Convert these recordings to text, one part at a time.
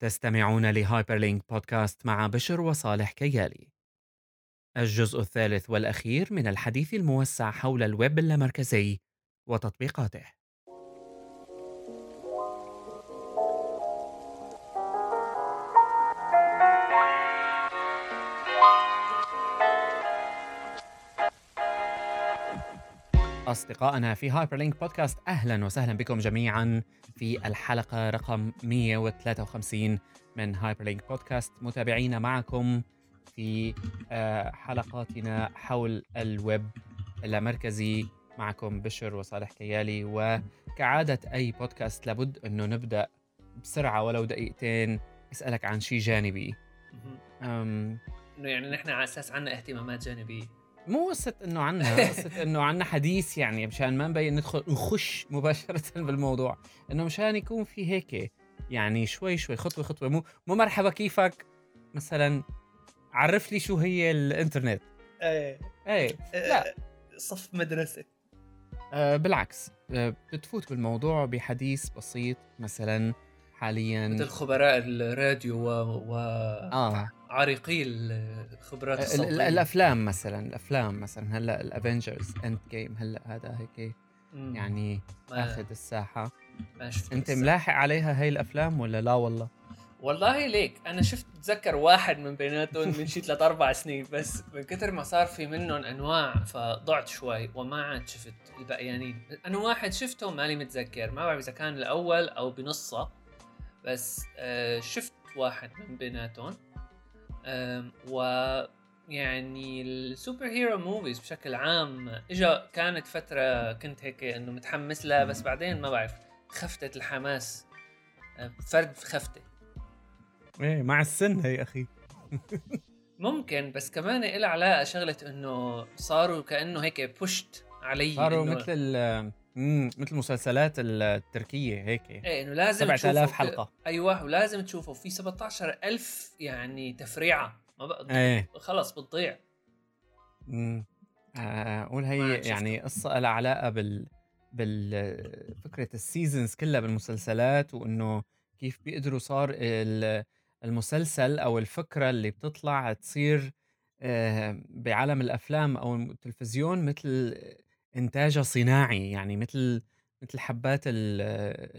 تستمعون لهايبرلينك بودكاست مع بشر وصالح كيالي. الجزء الثالث والأخير من الحديث الموسع حول الويب اللامركزي وتطبيقاته. أصدقائنا في هايبرلينك بودكاست أهلا وسهلا بكم جميعا في الحلقة رقم 153 من هايبرلينك بودكاست متابعينا معكم في آه، حلقاتنا حول الويب اللامركزي معكم بشر وصالح كيالي. وكعادة أي بودكاست لابد أنه نبدأ بسرعة ولو دقيقتين. أسألك عن شيء جانبي. أم إنه يعني نحن على أساس عنا اهتمامات جانبية. مو قصة إنه عنا قصة إنه عنا حديث يعني مشان ما نبين ندخل نخش مباشرة بالموضوع. إنه مشان يكون في هيك يعني شوي شوي خطوة خطوة. مو مو مرحبا كيفك؟ مثلا عرف لي شو هي الإنترنت. إيه. إيه لا. صف مدرسة. آه بالعكس. آه بتفوت بالموضوع بحديث بسيط مثلا حاليا مثل خبراء الراديو و, و... آه. عريقي الخبرات ال- ال- الصوتية. الأفلام مثلا الأفلام مثلا. هلأ ال Avengers Endgame هلأ هذا هيك مم. يعني آخذ الساحة. ما شفت أنت. ملاحق عليها هاي الأفلام ولا لا والله؟ والله ليك أنا شفت بتذكر واحد من بيناتهم من شي ثلاث أربع سنين بس من كثر ما صار في منهم أنواع فضعت شوي وما عاد شفت. البقيانين أنا واحد شفته مالي متذكر ما بعرف إذا كان الأول أو بنصه بس آه شفت واحد من بيناتهم. و يعني ال superhero movies بشكل عام إجا كانت فترة كنت هيك إنه متحمس لها بس بعدين ما بعرف خفتت الحماس. آه، فرد خفتة. إيه مع السن هي أخي. ممكن بس كمان إلها علاقة شغلة إنه صاروا كأنه هيك بوشت علي صاروا مثل ال مم، مثل المسلسلات التركية هيك إيه إنه لازم 7000 تشوفه حلقة. ك- أيوه ولازم تشوفه في 17000 يعني تفريعة ما بقى إيه خلص بتضيع مم. آه، أقول هي. يعني قصة لها علاقة بال بال فكرة ال seasons كلها بالمسلسلات وإنه كيف بيقدروا صار ال- المسلسل أو الفكرة اللي بتطلع تصير آه، بعالم الأفلام أو التلفزيون مثل انتاجها صناعي يعني مثل مثل حبات ال-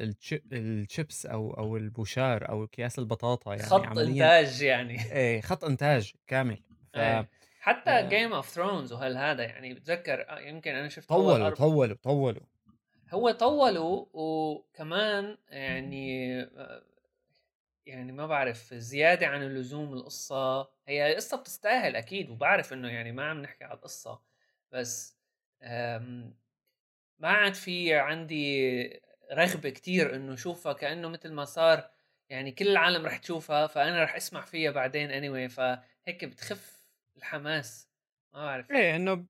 الشيب الشيبس أو أو البوشار أو أكياس البطاطا يعني خط إنتاج يعني إيه خط إنتاج كامل ف إيه. حتى. Game of Thrones وهالهذا يعني بتذكر آه، يمكن أنا شفت طولوا طولوا طولوا هو طولوا وكمان يعني آه، يعني ما بعرف زيادة عن اللزوم القصة هي القصة بتستاهل أكيد وبعرف إنه يعني ما عم نحكي على القصة بس ما عاد في عندي رغبة كتير إنه شوفها كأنه مثل ما صار يعني كل العالم رح تشوفها فأنا رح أسمع فيها بعدين anyway فهيك بتخف الحماس. ما بعرف. إيه إنه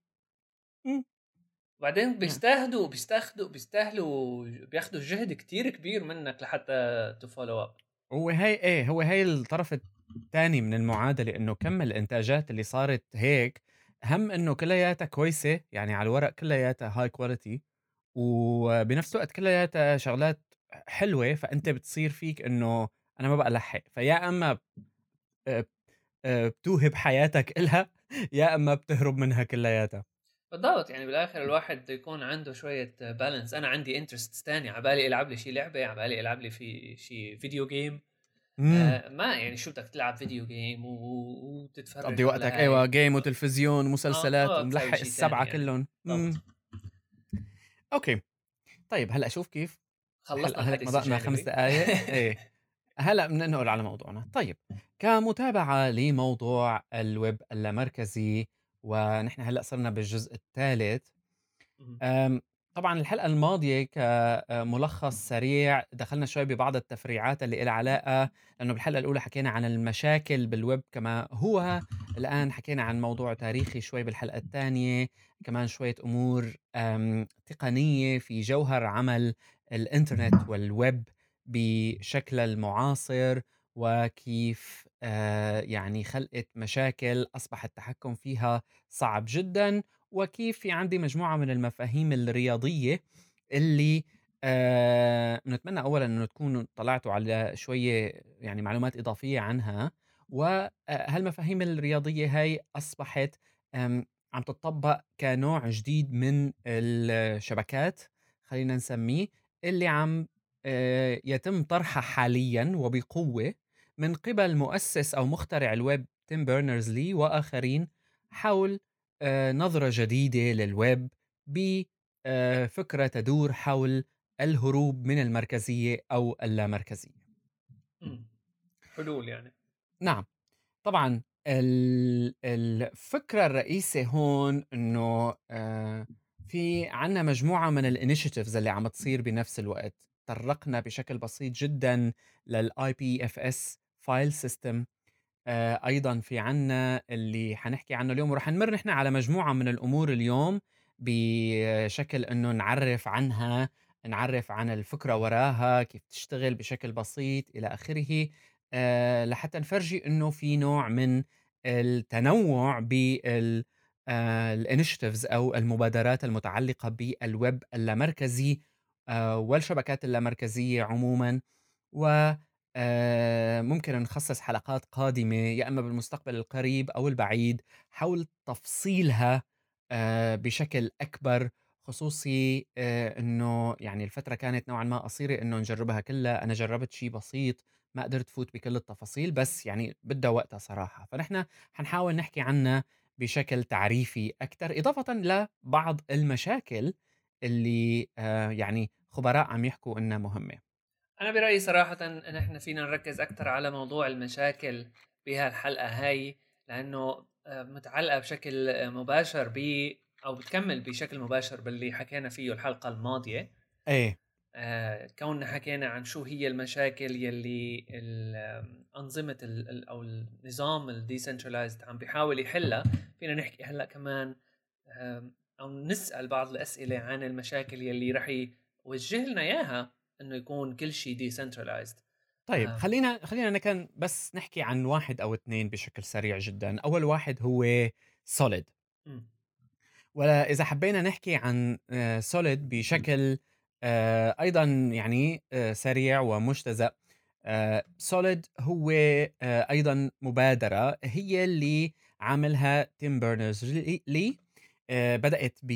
وبعدين بيستاهلوا بيستاخدوا بيستاهلوا بياخدوا جهد كتير كبير منك لحتى follow up هو هي إيه هو هي الطرف الثاني من المعادلة إنه كم الإنتاجات اللي صارت هيك هم إنه كلياتها كويسة يعني على الورق كلياتها high quality وبنفس الوقت كلياتها شغلات حلوة فأنت بتصير فيك إنه أنا ما بقى لحق فيا أما آه، آه، بتوهب حياتك إلها يا أما بتهرب منها كلياتها بالضبط يعني بالآخر الواحد بده يكون عنده شوية balance أنا عندي interest تاني على بالي ألعب لي شي لعبة على بالي ألعب لي في شي video game. آه ما يعني شو بدك تلعب video game وتتفرج تقضي وقتك. أيوه game وتلفزيون ومسلسلات آه، وملحق شي السبعة يعني. كلهم. okay. طيب هلأ شوف كيف. خلصنا هلأ مضقنا. خمس دقائق إيه. هلأ بدنا ننقل على موضوعنا. طيب كمتابعة لموضوع الويب اللامركزي ونحن هلأ صرنا بالجزء الثالث. طبعا الحلقة الماضية كملخص سريع دخلنا شوي ببعض التفريعات اللي لها علاقة لأنه بالحلقة الأولى حكينا عن المشاكل بالويب كما هو الآن حكينا عن موضوع تاريخي شوي بالحلقة الثانية كمان شوية أمور أم، تقنية في جوهر عمل الإنترنت والويب بشكل المعاصر وكيف آه، يعني خلقت مشاكل أصبح التحكم فيها صعب جدا. وكيف في عندي مجموعة من المفاهيم الرياضية اللي آآ بنتمنى أولًا إنه تكونوا اطلعتوا على شوية يعني معلومات إضافية عنها، وهالمفاهيم الرياضية هاي أصبحت آمم عم تطبّق كنوع جديد من الشبكات خلّينا نسميه، اللي عم آآ يتم طرحها حاليًا وبقوة من قِبل مؤسس أو مخترع الويب تيم بيرنرز-لي وآخرين حول آآ نظرة جديدة للويب ب آآ فكرة تدور حول الهروب من المركزية أو اللامركزية. إمم، حلول يعني. نعم، طبعًا ال الفكرة الرئيسة هون إنه آآ في عندنا مجموعة من الinitiatives اللي عم تصير بنفس الوقت، تطرقنا بشكل بسيط جدًا للIPFS file system آآ أيضًا في عندنا اللي حنحكي عنه اليوم وراح نمر نحن على مجموعة من الأمور اليوم بشكل إنه نعرّف عنها، نعرّف عن الفكرة وراها، كيف تشتغل بشكل بسيط إلى آخره، آآ لحتى نفرجي إنه في نوع من التنوُّع بال آآ الinitiatives أو المبادرات المتعلقة بالويب اللامركزي والشبكات اللامركزية عمومًا و ممكن نخصص حلقات قادمة يا إما بالمستقبل القريب أو البعيد حول تفصيلها آآ بشكل أكبر، خصوصي آآ إنه يعني الفترة كانت نوعًا ما قصيرة إنه نجربها كلّها، أنا جربت شي بسيط ما قدرت فوت بكل التفاصيل، بس يعني بدها وقتها صراحة، فنحن حنحاول نحكي عنّا بشكل تعريفي أكتر، إضافةً لبعض المشاكل اللي يعني خبراء عم يحكوا إنها مهمة. أنا برأيي صراحةً إن إحنا فينا نركّز أكتر على موضوع المشاكل بهالحلقة هاي، لإنه آآ متعلقة بشكل آه، مباشر ب أو بتكمّل بشكل مباشر باللي حكينا فيه الحلقة الماضية، إيه. آآ كوننا حكينا عن شو هي المشاكل يلّي ال أو النظام الdecentralized عم بيحاول يحلّها، فينا نحكي هلّأ كمان آمم أو نسأل بعض الأسئلة عن المشاكل يلّي رح يوجّه لنا إياها. إنه يكون كل شي decentralized. طيب آمم خلّينا خلّينا نكن بس نحكي عن 1 أو 2 بشكل سريع جدًا، أول واحد هو solid. إمم. وإذا حبينا نحكي عن آآ solid بشكل آآ أيضًا يعني سريع ومجتزأ، solid هو آآ أيضًا مبادرة هي اللي عاملها تيم بيرنرز-لي آآ بدأت ب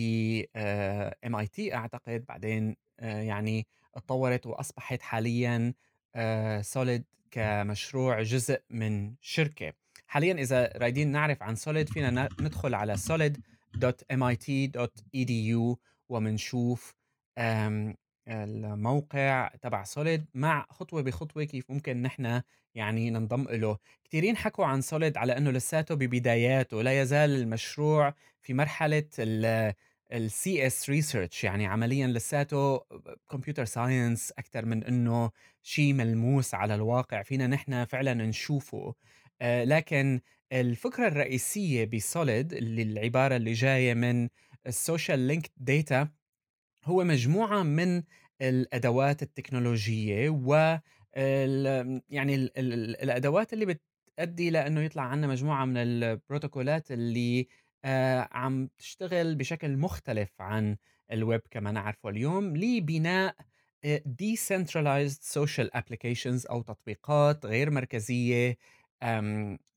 آآ MIT أعتقد، بعدين آآ يعني اتطوّرت وأصبحت حاليًا آآ solid كمشروع جزء من شركة. حاليًا إذا رايدين نعرف عن solid فينا ندخل على solid.mit.edu ومنشوف الموقع تبع solid مع خطوة بخطوة كيف ممكن نحن يعني ننضم له. كتيرين حكوا عن solid على إنه لساته ببداياته، لا يزال المشروع في مرحلة ال الCS research يعني عمليًا لساته computer science أكتر من إنه شيء ملموس على الواقع فينا نحن فعلًا نشوفه، آآ لكن الفكرة الرئيسية بsolid اللي العبارة اللي جاية من الsocial linked data هو مجموعة من الأدوات التكنولوجية و يعني ال ال الأدوات اللي بتأدي لإنه يطلع عندنا مجموعة من البروتوكولات اللي عم تشتغل بشكل مختلف عن الويب كما نعرفه اليوم لبناء آآ decentralized social applications أو تطبيقات غير مركزية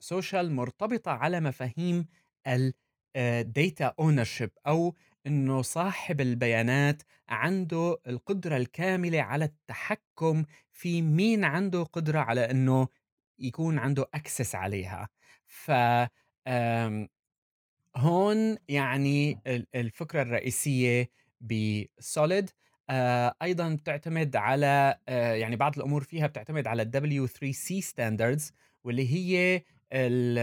social مرتبطة على مفاهيم ال آآ data ownership أو إنه صاحب البيانات عنده القدرة الكاملة على التحكم في مين عنده قدرة على إنه يكون عنده access عليها. ف هون يعني ال الفكرة الرئيسية بsolid آآ أيضًا بتعتمد على آآ يعني بعض الأمور فيها بتعتمد على الW3C standards واللي هي ال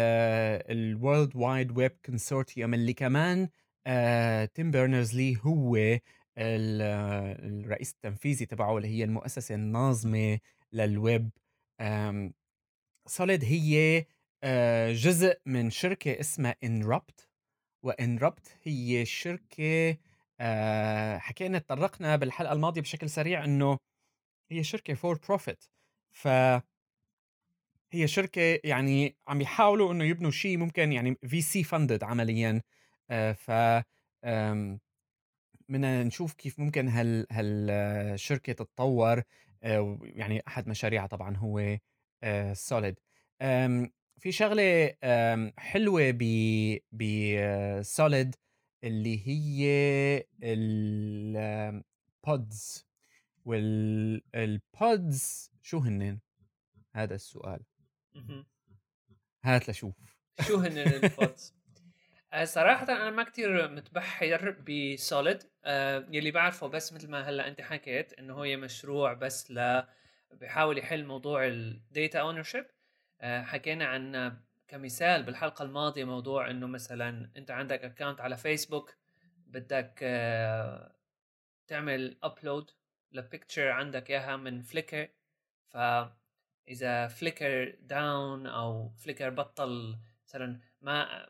الworld wide web consortium اللي كمان آآ تيم بيرنرز-لي هو ال الرئيس التنفيذي تبعه اللي هي المؤسسة الناظمة للويب. solid هي آآ جزء من شركة اسمها Inrupt وInrupt هي شركة آآ حكينا تطرقنا بالحلقة الماضية بشكل سريع إنه هي شركة for profit. فهي شركة يعني عم يحاولوا إنه يبنوا شيء ممكن يعني VC funded عمليًا. آآ ف بدنا نشوف كيف ممكن هال هالشركة تتطور. آآ يعني أحد مشاريعها طبعًا هو. آمم في شغلة آمم حلوة ب ب Solid اللي هي الpods وال الpods شو هنّن؟ هذا السؤال. هات لشوف. شو هنّن الpods؟ آآ صراحةً أنا ما كتير متبحّر بsolid آآ يلّي باعرفه بس متل ما هلّأ أنت حكيت إنه هي مشروع بس ل بيحاول يحل موضوع ownership آآ حكينا عن كمثال بالحلقة الماضية موضوع إنه مثلًا أنت عندك account على فيسبوك بدك آه، تعمل upload لpicture عندك إياها من Flickr. فإذا Flickr down أو Flickr بطّل مثلًا ما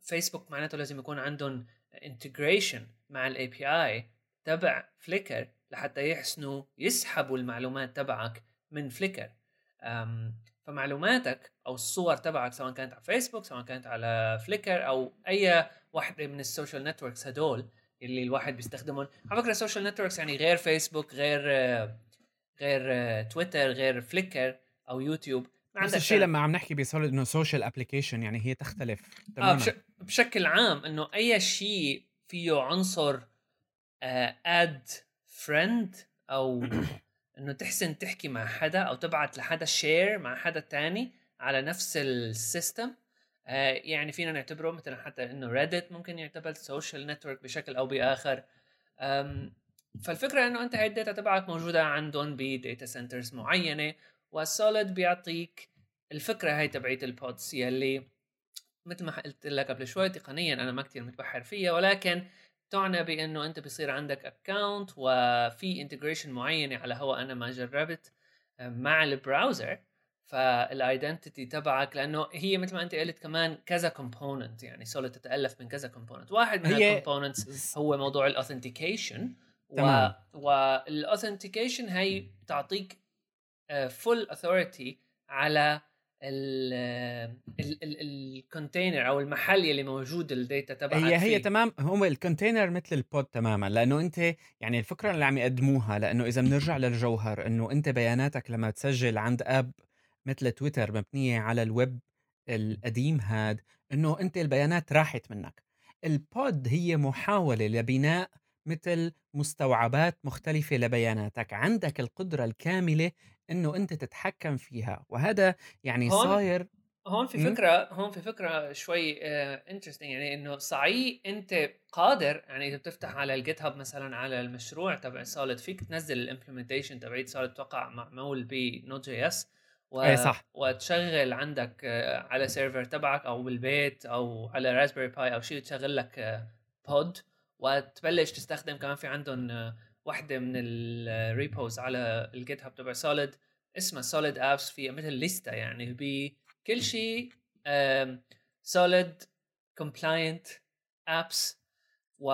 فيسبوك معناته لازم يكون عندهم integration مع ال API تبع فليكر لحتى يحسنوا يسحبوا المعلومات تبعك من فليكر فمعلوماتك أو الصور تبعك سواء كانت على فيسبوك سواء كانت على فليكر أو أي واحدة من ال social networks هدول اللي الواحد بيستخدمهم. على فكرة ال social networks يعني غير فيسبوك غير غير تويتر غير فليكر أو يوتيوب نفس الشيء لما عم نحكي ب solid إنه social application يعني هي تختلف تماما. آه بش... بشكل عام إنه أي شيء فيه عنصر add uh, friend أو إنه تحسن تحكي مع حدا أو تبعت لحدا share مع حدا تاني على نفس ال system uh, يعني فينا نعتبره مثلا حتى إنه ريدت ممكن يعتبر social network بشكل أو بآخر. فالفكرة إنه أنت هاي ال data تبعك موجودة عندهم ب data centers معينة وال solid بيعطيك الفكرة هاي تبعيت ال pods يلي مثل ما قلت لك قبل شوي تقنيا أنا ما كتير متبحر فيها ولكن تعنى بإنه أنت بصير عندك account وفي integration معينة على هوا أنا ما جربت آه، مع ال browser فال identity تبعك لأنه هي مثل ما أنت قلت كمان كذا component يعني solid تتألف من كذا component واحد من ال components هو موضوع ال authentication وال authentication هي بتعطيك full authority على ال container أو المحل اللي موجود ال data تبعك هي هي. تمام هو ال container مثل ال pod تماما لأنه أنت يعني الفكرة اللي عم يقدموها لأنه إذا بنرجع للجوهر إنه أنت بياناتك لما تسجل عند app مثل تويتر مبنية على الويب القديم هاد إنه أنت البيانات راحت منك ال pod هي محاولة لبناء مثل مستوعبات مختلفة لبياناتك عندك القدرة الكاملة إنه أنت تتحكم فيها وهذا يعني هون صاير هون في إمم. فكرة هون في فكرة شوي interesting يعني إنه صحيح أنت قادر يعني إذا بتفتح على ال GitHub مثلا على المشروع تبع solid فيك تنزل ال implementation تبعت solid توقع معمول ب Node JS و... إيه صح وتشغل عندك على server تبعك أو بالبيت أو على Raspberry Pi أو شيء تشغل لك pod وتبلش تستخدم كمان في عندهم واحدة من ال repos على ال GitHub تبع solid اسمها solid apps في مثل لسته يعني بكل شيء solid compliant apps و...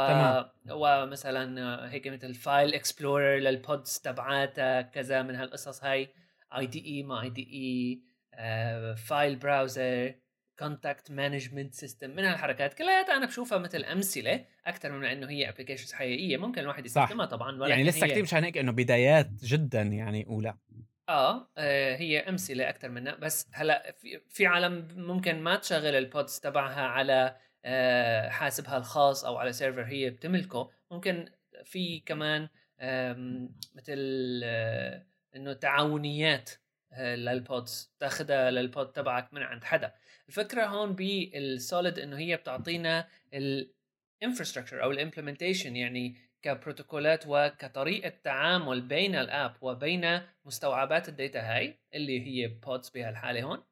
ومثلا هيك مثل file explorer لل pods تبعاتك كذا من هالقصص هاي IDE ما IDE file browser contact management system من هالحركات كلياتها أنا بشوفها مثل أمثلة أكثر من إنه هي applications حقيقية. ممكن الواحد يستخدمها طبعا ولكن يعني لسه كثير مشان هيك إنه بدايات جدا يعني أولى. آه, آه هي أمثلة أكثر منها. بس هلأ في, في عالم ممكن ما تشغل ال pods تبعها على آه حاسبها الخاص أو على server هي بتملكه. ممكن في كمان مثل آه إنه تعاونيات آه لل pods تاخذها لل pod تبعك من عند حدا. الفكرة هون بال solid إنه هي بتعطينا ال infrastructure أو ال implementation يعني كبروتوكولات وكطريقة تعامل بين ال app وبين مستوعبات ال data هاي اللي هي pods بهالحالة هون.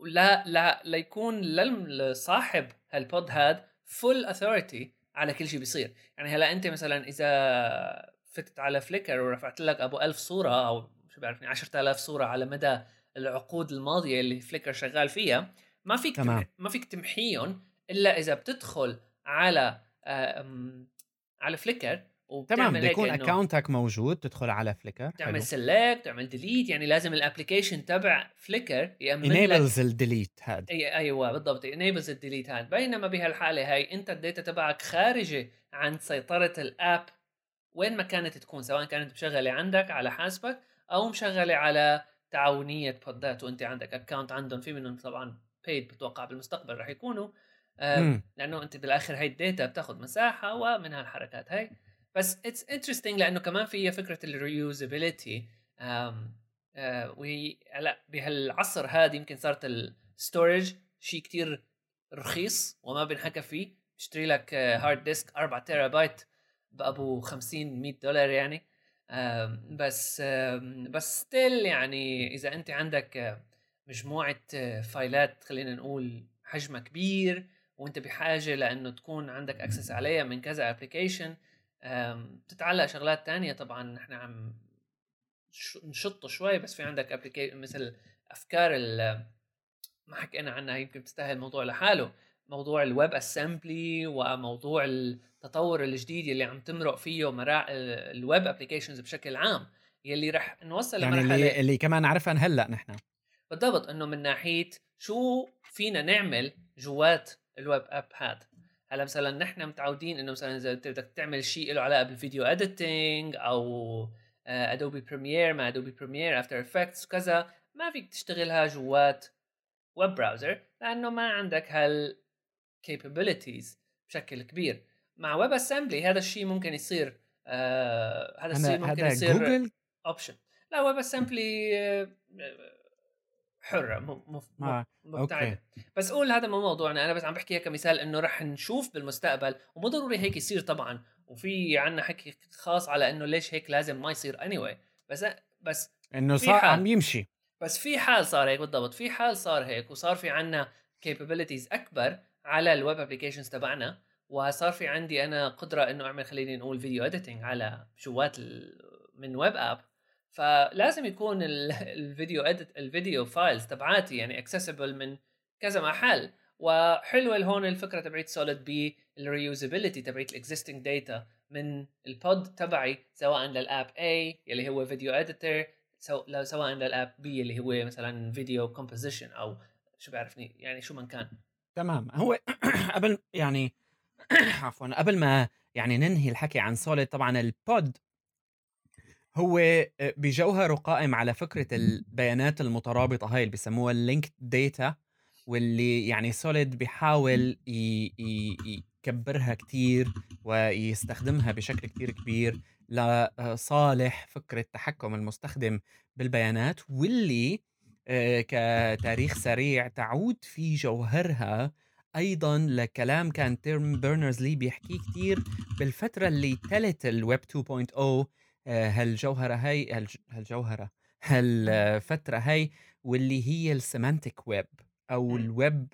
لا لا ليكون لصاحب هال pod هاد full authority على كل شيء بيصير. يعني هلا أنت مثلا إذا فتت على فليكر ورفعت لك أبو ألف صورة أو شو بعرفني 10000 صورة على مدى العقود الماضية اللي فليكر شغال فيها ما فيك تمام. ما فيك تمحيهم إلا إذا بتدخل على على Flickr تمام وبتعمل بده هيك يكون إنه أكاونتك موجود تدخل على Flickr تعمل select تعمل delete يعني لازم ال application تبع Flickr يأمن لك enables الديليت اي أيوه بالضبط enables ال delete هاد. بينما بهالحالة هاي أنت ال data تبعك خارجة عن سيطرة ال app وين ما كانت تكون سواء كانت مشغلة عندك على حاسبك أو مشغلة على تعاونية pod ات وانت عندك account عندهم في منهم طبعا بيد بتوقع بالمستقبل رح يكونوا آه لأنه أنت بالآخر هاي ال data بتاخذ مساحة ومن هالحركات هاي. بس it's interesting لأنه كمان فيها فكرة ال reusability وهي هلا بهالعصر هذا يمكن صارت ال storage شيء كتير رخيص وما بنحكى فيه. تشتري لك hard disk 4 تيرا بايت بأبو 50 100 دولار يعني. بس بس still يعني إذا أنت عندك آه، مجموعة آه، file ات خلينا نقول حجمها كبير وأنت بحاجة لأنه تكون عندك access عليها من كذا application بتتعلق شغلات تانية طبعا نحن عم نشطح شوي بس في عندك application مثل أفكار ما حكينا عنها يمكن بتستاهل موضوع لحاله. موضوع ال WebAssembly وموضوع التطور الجديد اللي عم تمرق فيه مرا... ال web applications بشكل عام يلي رح نوصل يعني لمرحلة اللي اللي كمان عرفن هلأ نحن. بالضبط إنه من ناحية شو فينا نعمل جوات ال web app هاد. هلأ مثلا نحن متعودين إنه مثلا إذا بدك تعمل شيء له علاقة بال video editing أو Adobe Premiere مع Adobe Premiere After Effects وكذا ما فيك تشتغلها جوات web browser لأنه ما عندك هال capabilities بشكل كبير. مع ويب اسمبلي هذا الشيء ممكن يصير آه هذا الشيء ممكن هذا يصير جوجل اوبشن لا ويب اسمبلي حرة م- م- م- آه، مبتعده بس قول هذا مو موضوعنا. أنا بس عم بحكيها كمثال إنه رح نشوف بالمستقبل ومو ضروري هيك يصير طبعا. وفي عنا حكي خاص على إنه ليش هيك لازم ما يصير anyway. بس بس إنه صار. عم يمشي. بس في حال صار هيك بالضبط في حال صار هيك وصار في عنا capabilities أكبر على ال web applications تبعنا وصار في عندي أنا قدرة إنه أعمل خليني نقول video editing على جوات من web app فلازم يكون ال- ال video edit ال video files تبعاتي يعني accessible من كذا محل. وحلوة هون الفكرة تبعت Solid بي ال reusability تبعت ال existing data من ال pod تبعي سواء لل app A يلي هو video editor سو... سواء لل app B اللي هو مثلا video composition أو شو بعرفني يعني شو من كان. تمام. هو قبل يعني عفوا قبل ما يعني ننهي الحكي عن Solid طبعا ال pod هو بجوهره قائم على فكرة البيانات المترابطة هاي اللي بيسموها ال linked data واللي يعني Solid بيحاول يكبرها كتير ويستخدمها بشكل كتير كبير لصالح فكرة تحكم المستخدم بالبيانات واللي آه، كتاريخ سريع تعود في جوهرها أيضا لكلام كان تيم بيرنرز لي بيحكيه كتير بالفترة اللي تلت الويب 2.0 آه، هالجوهره هاي هالج- هالجوهره هالفتره هاي واللي هي ال semantic web أو. الويب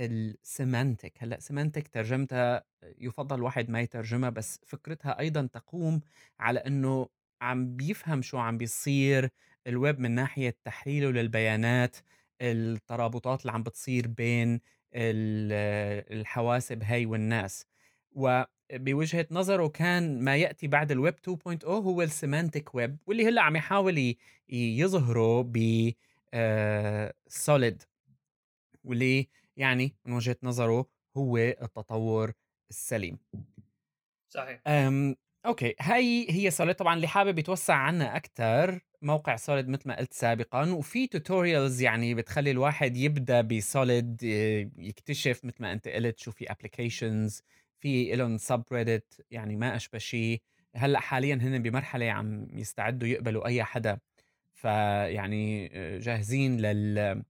ال semantic هلأ semantic ترجمتها يفضل الواحد ما يترجمها بس فكرتها أيضا تقوم على إنه عم بيفهم شو عم بيصير الويب من ناحية تحليله للبيانات الترابطات اللي عم بتصير بين ال- الحواسب هاي والناس. وبوجهة نظره كان ما يأتي بعد الويب 2.0 هو ال semantic web واللي هلأ عم يحاول يظهره ب Solid واللي يعني من وجهة نظره هو التطور السليم. صحيح. أم okay هاي هي Solid. طبعا اللي حابب يتوسع عنها أكثر موقع Solid مثل ما قلت سابقا وفي tutorials يعني بتخلي الواحد يبدأ ب Solid يكتشف مثل ما أنت قلت شو في applications في لهم subreddit يعني ما أشبه شيء هلأ حاليا هن بمرحلة عم يستعدوا يقبلوا أي حدا. فيعني آه، جاهزين لل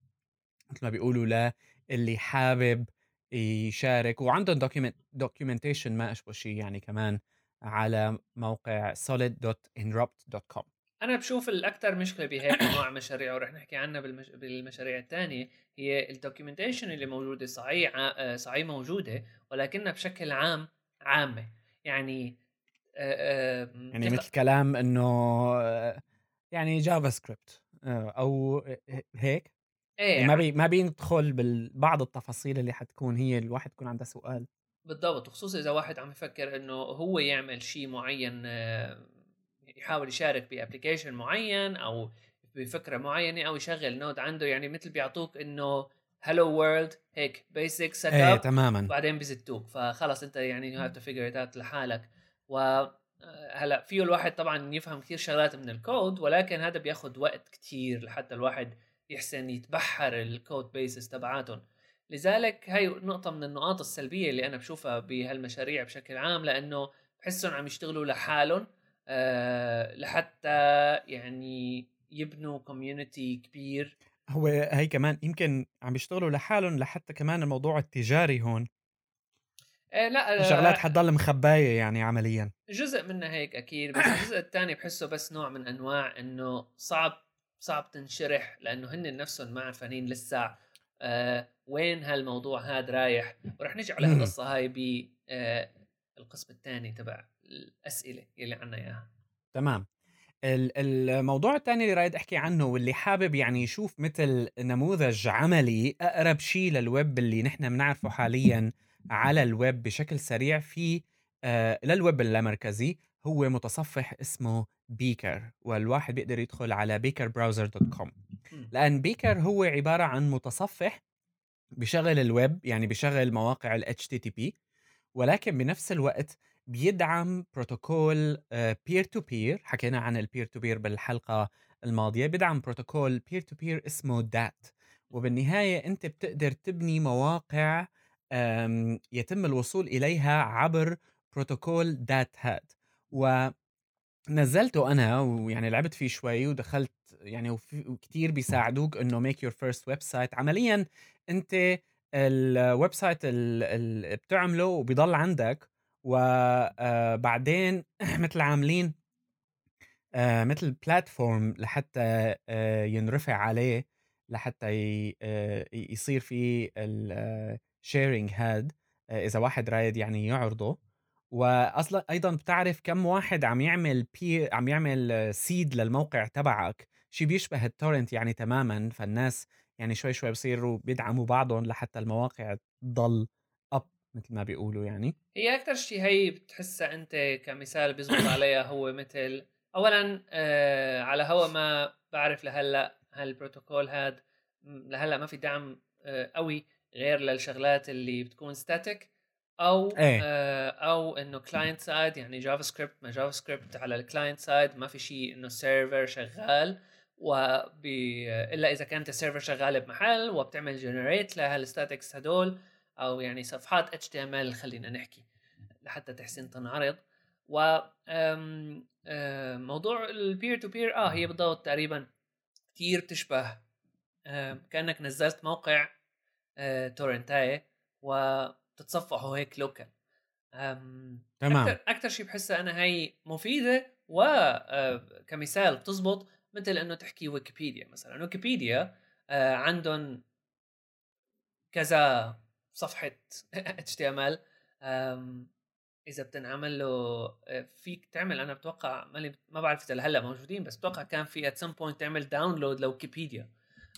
مثل ما بيقولوا ل اللي حابب يشارك. وعندهم document documentation ما أشبه شيء يعني كمان. على موقع solid.inrupt.com أنا بشوف الاكثر مشكلة بهيك انواع مشاريع ورح نحكي عنها بالمش... بالمشاريع الثانية هي ال documentation اللي موجودة صحيح ع- آه، صحيح موجودة ولكنها بشكل عام عامة. يعني آه، آه، يعني مثل كلام إنه يعني JavaScript أو هيك؟ إيه يعني ما بي ما بيدخل ببعض التفاصيل اللي حتكون هي الواحد يكون عنده سؤال. بالضبط وخصوصا إذا واحد عم يفكر إنه هو يعمل شيء معين آه، يحاول يشارك ب application معين أو بفكرة معينة أو يشغل node عنده يعني مثل بيعطوك إنه hello world هيك basic setup تماما. وبعدين بزتوك فخلص أنت يعني have to figure it لحالك. و آه، هلأ فيه الواحد طبعا يفهم كثير شغلات من الكود ولكن هذا بياخذ وقت كثير لحتى الواحد يحسن يتبحر ال code bases تبعاتهم. لذلك هاي نقطة من النقاط السلبية اللي أنا بشوفها بهالمشاريع بشكل عام لأنه بحسهم عم يشتغلوا لحالهم أه لحتى يعني يبنوا community كبير. هو هي كمان يمكن عم يشتغلوا لحالهم لحتى كمان الموضوع التجاري هون. أه لا في شغلات حتضل مخباية يعني عمليا. جزء منها هيك أكيد بس الجزء الثاني بحسه بس نوع من أنواع إنه صعب صعب تنشرح لأنه هن نفسهم ما عارفين لسه آه وين هالموضوع هذا رايح؟ ورح نجي على القصة هاي ب آه الثاني تبع الأسئلة اللي عنا إياها. تمام. الموضوع الثاني اللي رايد أحكي عنه واللي حابب يعني يشوف مثل نموذج عملي أقرب شيء للويب اللي نحن بنعرفه حاليا على الويب بشكل سريع في آه للويب اللامركزي هو متصفح اسمه Beaker والواحد بيقدر يدخل على beakerbrowser.com لأن Beaker هو عبارة عن متصفح بشغل الويب يعني بشغل مواقع ال HTTP ولكن بنفس الوقت بيدعم بروتوكول peer to peer حكينا عن ال peer to peer بالحلقة الماضية بيدعم بروتوكول peer to peer اسمه Dat وبالنهاية أنت بتقدر تبني مواقع يتم الوصول إليها عبر بروتوكول Dat هاد ونزلته أنا ويعني لعبت فيه شوي ودخلت يعني وكثير بيساعدوك إنه make your first website عمليا أنت ال website اللي بتعمله وبيضل عندك وبعدين آه، مثل عاملين آه، مثل platform لحتى آه، ينرفع عليه لحتى يصير في ال sharing هاد إذا واحد رايد يعني يعرضه. واصلا أيضا بتعرف كم واحد عم يعمل بي عم يعمل seed للموقع تبعك. شيء بيشبه ال torrent يعني تماما فالناس يعني شوي شوي بصيروا بيدعموا بعضهم لحتى المواقع تضل up مثل ما بيقولوا يعني هي أكثر شيء هي بتحسها أنت كمثال بيزبط عليها هو مثل اولا آه على هوا ما بعرف لهلأ هالبروتوكول هاد لهلأ ما في دعم آه قوي غير للشغلات اللي بتكون static أو إيه. آه أو إنه client side يعني JavaScript ما JavaScript على ال client side ما في شيء إنه server شغال وب إلا إذا كانت ال server شغالة بمحل وبتعمل generate لهال statics هدول أو يعني صفحات HTML خلينا نحكي لحتى تحسن تنعرض. و موضوع ال peer to peer آه هي بالضبط تقريبا كثير بتشبه كأنك نزلت موقع torrent اي وتتصفحوا هيك local تمام. أكثر أكثر شيء بحسها أنا هي مفيدة وكمثال بتزبط مثل إنه تحكي ويكيبيديا مثلا. ويكيبيديا آه عندهم كذا صفحة HTML إذا بتنعمل له آه، فيك تعمل أنا بتوقع ما بعرف إذا هلا موجودين بس بتوقع كان في at some point تعمل download لويكيبيديا.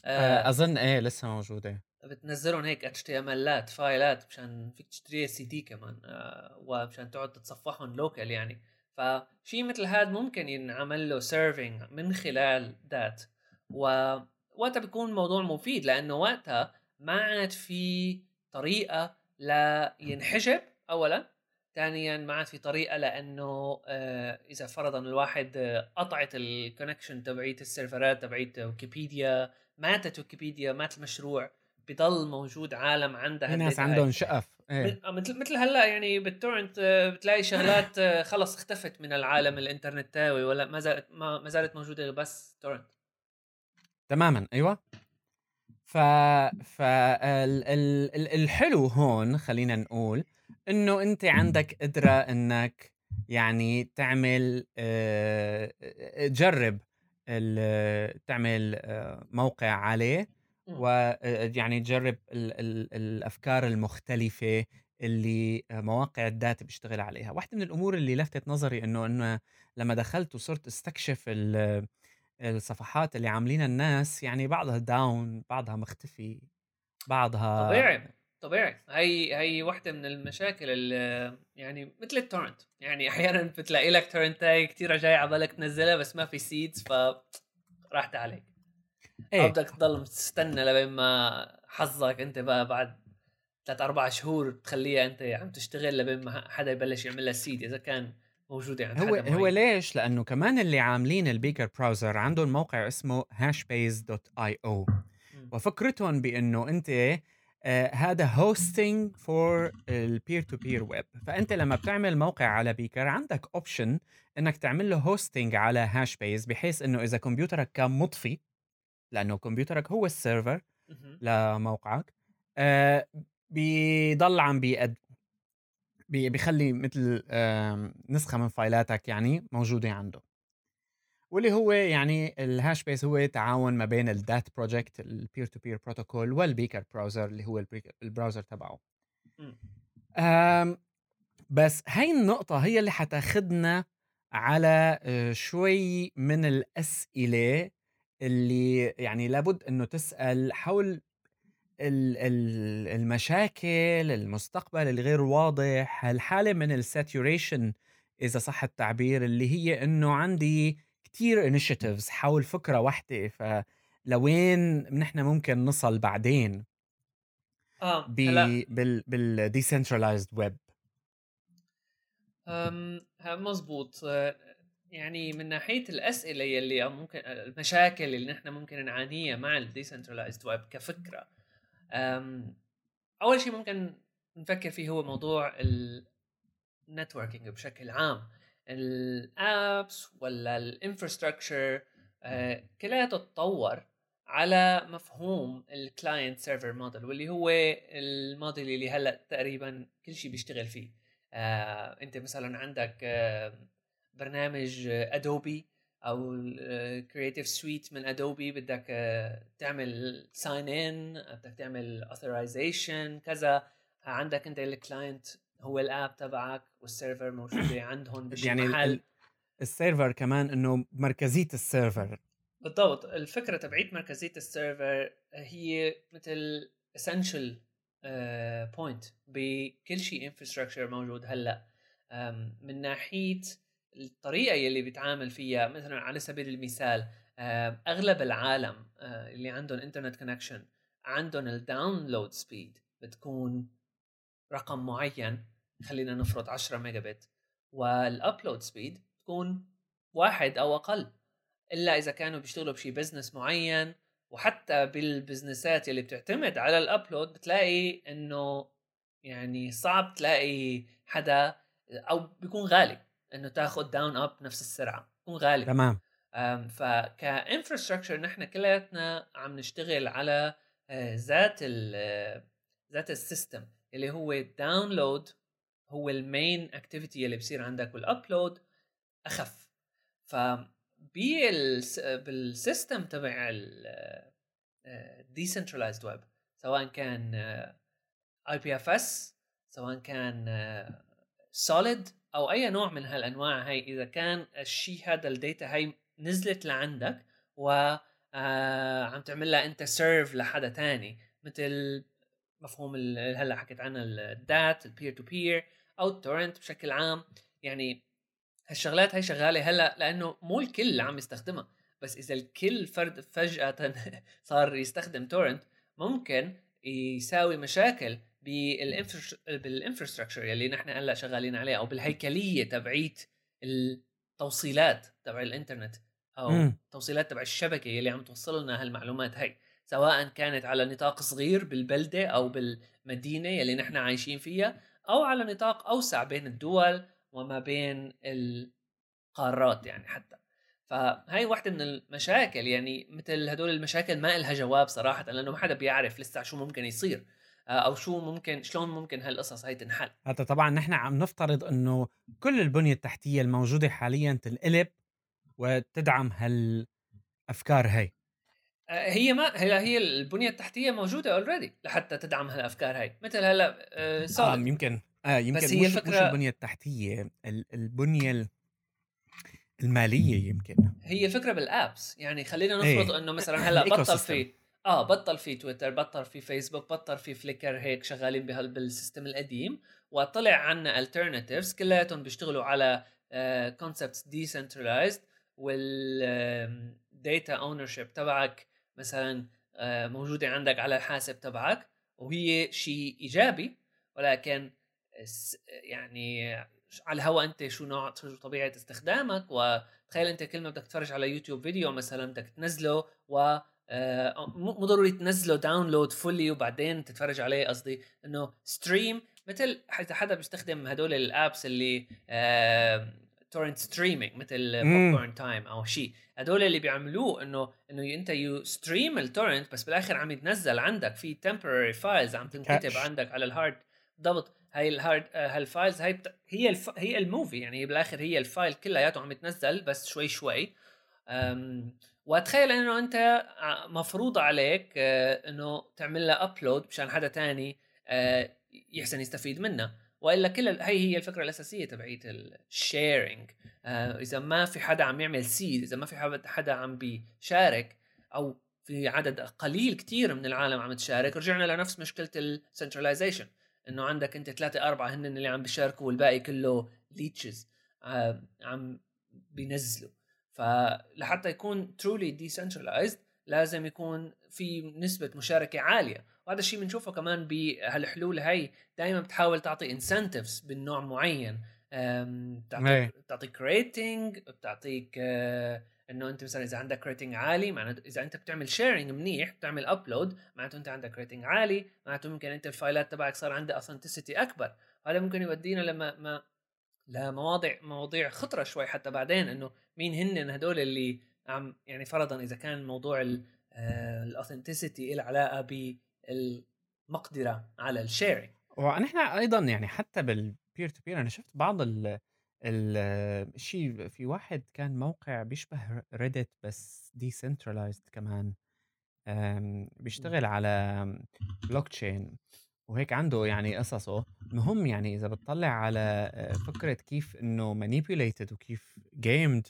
آه أظن إيه لسه موجودة. بتنزلهم هيك HTML ات file ات مشان فيك تشتري سي دي كمان آه ومشان تقعد تتصفحهم local يعني. فشيء مثل هذا ممكن ينعمل له serving من خلال Dat ووقتها بيكون الموضوع مفيد لأنه وقتها ما عاد في طريقة لا ينحجب اولا. ثانيا ما عاد في طريقة لأنه آه إذا فرضا الواحد قطعت ال connection تبعيت ال server ات تبعيت ويكيبيديا ماتت ويكيبيديا مات المشروع بضل موجود عالم عندها في ناس عندهم شقف. إيه. مثل مثل هلا يعني بال torrent آه، بتلاقي شغلات آه، خلص اختفت من العالم الانترنتاوي ولا ما زالت ما زالت موجودة بس torrent تماما أيوه ف ف ال... ال... الحلو هون خلينا نقول إنه أنت عندك قدرة إنك يعني تعمل. تجرب تعمل موقع عليه ويعني تجرب ال ال الأفكار المختلفة اللي مواقع الداتا بيشتغل عليها. واحدة من الأمور اللي لفتت نظري إنه إنه لما دخلت وصرت أستكشف الصفحات اللي عاملينها الناس يعني بعضها down بعضها مختفي بعضها طبيعي طبيعي. هي هي وحده من المشاكل اللي يعني مثل ال torrent. يعني أحيانا بتلاقي لك torrent اي كثير جاي على بالك تنزلها بس ما في seeds ف راحت عليك. إيه أو بدك تضل تستنى لبين ما حظك أنت بقى بعد ثلاث أربع شهور تخليها أنت عم تشتغل لبين ما حدا يبلش يعمل لها seed إذا كان موجودة عند هو حدا هو. ليش؟ لأنه كمان اللي عاملين ال Beaker Browser عندهم موقع اسمه hashbase.io. وفكرتهم بأنه أنت آه هذا hosting for ال peer to peer web فأنت لما بتعمل موقع على Beaker عندك option إنك تعمل له hosting على Hashbase بحيث إنه إذا كمبيوترك كان مطفي لأنه كمبيوترك هو ال server. لموقعك آه بيضل عم بيقد بي- بيخلي مثل آم، نسخة من file اتك يعني موجودة عنده. واللي هو يعني ال Hashbase هو تعاون ما بين ال Dat project ال peer to peer protocol وال Beaker Browser اللي هو ال browser تبعه. بس هاي النقطة هي اللي حتاخدنا على آه، شوي من الأسئلة اللي يعني لابد أنه تسأل حول ال- ال- المشاكل المستقبل الغير واضح الحالة من ال saturation إذا صح التعبير اللي هي أنه عندي كتير initiatives حول فكرة واحدة فلوين نحن ممكن نصل بعدين؟ آه بال أم، ها مزبوط يعني من ناحية الأسئلة يلي ممكن المشاكل اللي نحن ممكن نعانيها مع ال decentralized web كفكرة. أول شيء ممكن نفكر فيه هو موضوع ال networking بشكل عام. ال apps ولا ال infrastructure كلياته تطور على مفهوم ال client server model واللي هو الموديل اللي هلأ تقريبا كل شيء بيشتغل فيه. آه، أنت مثلا عندك آه، برنامج Adobe أو Creative Suite من Adobe بدك آه، تعمل sign in بدك تعمل authorization كذا. عندك أنت ال client هو ال app تبعك وال server موجوده عندهم بشي يعني محل. ال- ال server كمان إنه مركزية السيرفر بالضبط. الفكرة تبعيت مركزية ال server هي مثل essential point بكل شيء infrastructure موجود هلأ. من ناحية الطريقة يلي بيتعامل فيها مثلا على سبيل المثال أم، أغلب العالم أه، اللي عندهم internet connection عندهم ال download speed بتكون رقم معين خلينا نفرض 10 mega bit وال upload speed تكون واحد أو أقل. إلا إذا كانوا بيشتغلوا بشي business معين وحتى بال business ات اللي بتعتمد على الابلود بتلاقي إنه يعني صعب تلاقي حدا أو بيكون غالي. إنه تاخذ down up نفس السرعة بيكون غالي. تمام. فك infrastructure نحن كلياتنا عم نشتغل على آه، ذات ال آه، ذات ال system اللي هو ال download هو ال main activity اللي بصير عندك وال upload أخف. ف بالس- بال system تبع ال decentralized web سواء كان IPFS سواء كان Solid أو أي نوع من هالأنواع هاي إذا كان الشيء هذا ال data هاي نزلت لعندك و آه، عم تعمل لها أنت serve لحدا تاني مثل مفهوم ال- هلأ حكيت عنه ال Dat ال peer to peer أو ال torrent بشكل عام. يعني هالشغلات هاي شغالة هلأ لأنه مو الكل عم يستخدمها. بس إذا الكل فرد فجأة صار يستخدم torrent ممكن يساوي مشاكل بالانفراستراكشر يلي نحن هلأ شغالين عليه أو بالهيكلية تبعيت التوصيلات تبع الإنترنت أو مم. توصيلات تبع الشبكة يلي عم توصل لنا هالمعلومات هاي سواء كانت على نطاق صغير بالبلدة أو بالمدينة يلي نحن عايشين فيها أو على نطاق أوسع بين الدول وما بين القارات يعني حتى. فهاي واحدة من المشاكل يعني مثل هدول المشاكل ما إلها جواب صراحة لأنه ما حدا بيعرف لسه شو ممكن يصير. آه، أو شو ممكن شلون ممكن هالقصص هاي تنحل حتى طبعا نحن عم نفترض إنه كل البنية التحتية الموجودة حاليا تنقلب وتدعم هالأفكار هي آه، هي ما هي هي البنية التحتية موجودة اوريدي لحتى تدعم هالأفكار هاي مثل هلأ آه، آه solid. يمكن آه يمكن بس هي مش, مش الفكرة- البنية التحتية ال- البنية ال- المالية يمكن هي الفكرة بالابس يعني خلينا إيه. نفرض إنه مثلا هلأ بطل. في آه بطل في تويتر بطل في فيسبوك بطل في Flickr هيك شغالين بهال بال system القديم. وطلع عنا alternatives كلياتهم بيشتغلوا على concepts decentralized وال data ownership تبعك مثلا uh, موجودة عندك على الحاسب تبعك. وهي شيء إيجابي ولكن يعني على هوى أنت شو نوع شو طبيعة استخدامك. وتخيل أنت كل ما بدك تتفرج على YouTube video مثلا بدك تنزله و آه، مو ضروري تنزله download fully وبعدين تتفرج عليه قصدي إنه stream مثل اذا حدا بيستخدم هدول ال apps اللي torrent streaming مثل Popcorn Time أو شيء هدول اللي بيعملوه إنه إنه أنت you stream ال torrent بس بالآخر عم يتنزل عندك. في temporary files عم تنكتب عندك على ال hard بالضبط هاي ال hard هال files هاي بت... هي الف... هي ال movie يعني بالآخر هي ال file كلياته عم يتنزل بس شوي شوي. أم... وتخيل إنه أنت مفروض عليك آه، إنه تعمل لها upload مشان حدا تاني آه، يحسن يستفيد منها. وإلا كل هي هي الفكرة الأساسية تبعيت ال sharing آه، إذا ما في حدا عم يعمل seed إذا ما في حدا عم بيشارك أو في عدد قليل كتير من العالم عم تشارك رجعنا لنفس مشكلة ال centralization إنه عندك أنت ثلاثة أربعة هن اللي عم بيشاركوا والباقي كله leeches عم بينزلوا. فلحتى يكون truly decentralized لازم يكون في نسبة مشاركة عالية. وهذا الشيء بنشوفه كمان بهالحلول هاي دائما بتحاول تعطي incentives بالنوع معين. بتعطيك بتعطيك rating بتعطيك آه، إنه أنت مثلا إذا عندك rating عالي معناته إذا أنت بتعمل sharing منيح بتعمل upload معناته أنت عندك rating عالي معناته ممكن أنت ال file ات تبعك صار عندها authenticity أكبر. هذا ممكن يودينا لما ما لمواضيع مواضيع خطرة شوي حتى بعدين إنه مين هن هدول اللي عم يعني فرضا إذا كان موضوع ال authenticity له علاقة بالمقدرة على ال sharing ونحن أيضا يعني حتى بال peer to peer أنا شفت بعض ال الشيء في واحد كان موقع بيشبه Reddit بس decentralized كمان بيشتغل على بلوك تشين وهيك عنده يعني قصصه. المهم يعني إذا بتطلع على آه، فكرة كيف إنه manipulated وكيف gamed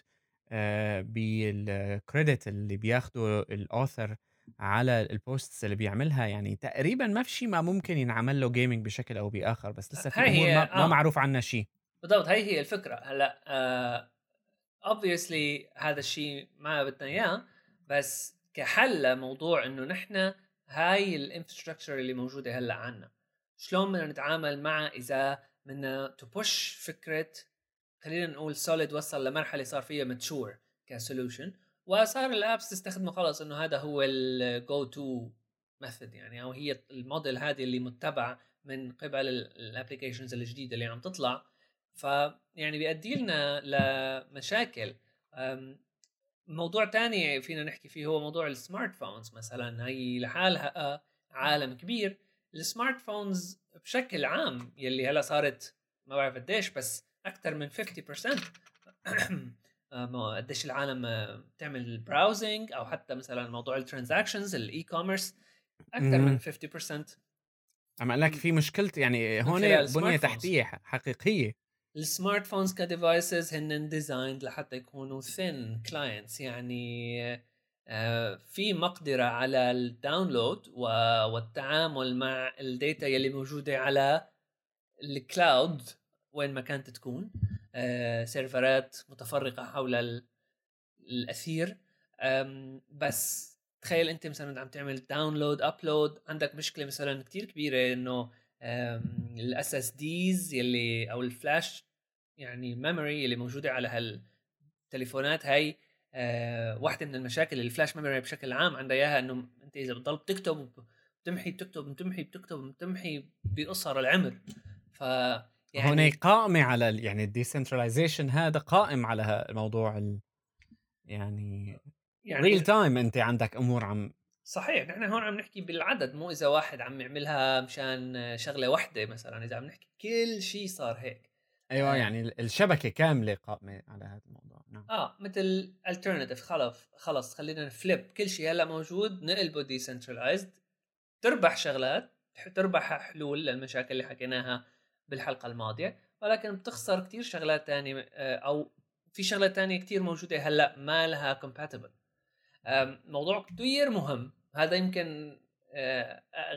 آه، بال credit اللي بياخده ال author على ال posts اللي بيعملها. يعني تقريبا ما في شيء ما ممكن ينعمل له gaming بشكل أو بآخر بس لسه في امور ما, ما آه. معروف عنها شيء بالضبط هي هي الفكرة. هلأ obviously uh, هذا الشيء ما بدنا إياه بس كحل لموضوع إنه نحن هاي ال infrastructure اللي موجودة هلأ عنا. شلون بدنا نتعامل مع إذا بدنا ت push فكرة خلينا نقول Solid وصل لمرحلة صار فيها mature ك solution وصار ال apps تستخدمه خلص إنه هذا هو ال go to method يعني أو هي الموديل هذه اللي متبع من قبل ال applications الجديدة اللي عم تطلع. فيعني بيؤدي لنا لمشاكل. موضوع تاني فينا نحكي فيه هو موضوع ال smartphones مثلا. هي لحالها عالم كبير. ال smartphones بشكل عام يلي هلا صارت ما بعرف قديش بس أكثر من 50% قديش العالم بتعمل browsing أو حتى مثلا موضوع ال transactions ال e-commerce أكثر من 50% عم أقول لك في مشكلة يعني هون بنية تحتية حقيقية. ال smartphones ك devices هن designed لحتى يكونوا thin clients يعني آه، في مقدرة على ال download والتعامل مع ال data يلي موجودة على ال cloud وين ما كانت تكون. آه، server ات متفرقة حول الأثير. بس تخيل أنت مثلا عم تعمل download upload عندك مشكلة مثلا كتير كبيرة إنه ال SSDs يلي أو الفلاش يعني ال memory اللي موجودة على هالتليفونات هاي أه واحدة من المشاكل ال flash memory بشكل عام عندها إياها إنه أنت إذا بتضل بتكتب بتمحي بتكتب بتمحي بتكتب بتمحي بقصر العمر. ف يعني هون قائمة على يعني ال decentralization هذا قائم على الموضوع ال... يعني يعني real time أنت عندك أمور عم صحيح نحن هون عم نحكي بالعدد مو إذا واحد عم يعملها مشان شغلة واحدة مثلا إذا عم نحكي كل شيء صار هيك. أيوه آه. يعني الشبكة كاملة قائمة على هذا الموضوع. نعم. آه مثل alternative خلص خلص خلينا ن flip. كل شيء هلأ موجود نقلبه decentralized تربح شغلات تربح حلول للمشاكل اللي حكيناها بالحلقة الماضية. ولكن بتخسر كثير شغلات ثانية آه، أو في شغلات ثانية كثير موجودة هلأ ما لها compatible موضوع كثير مهم. هذا يمكن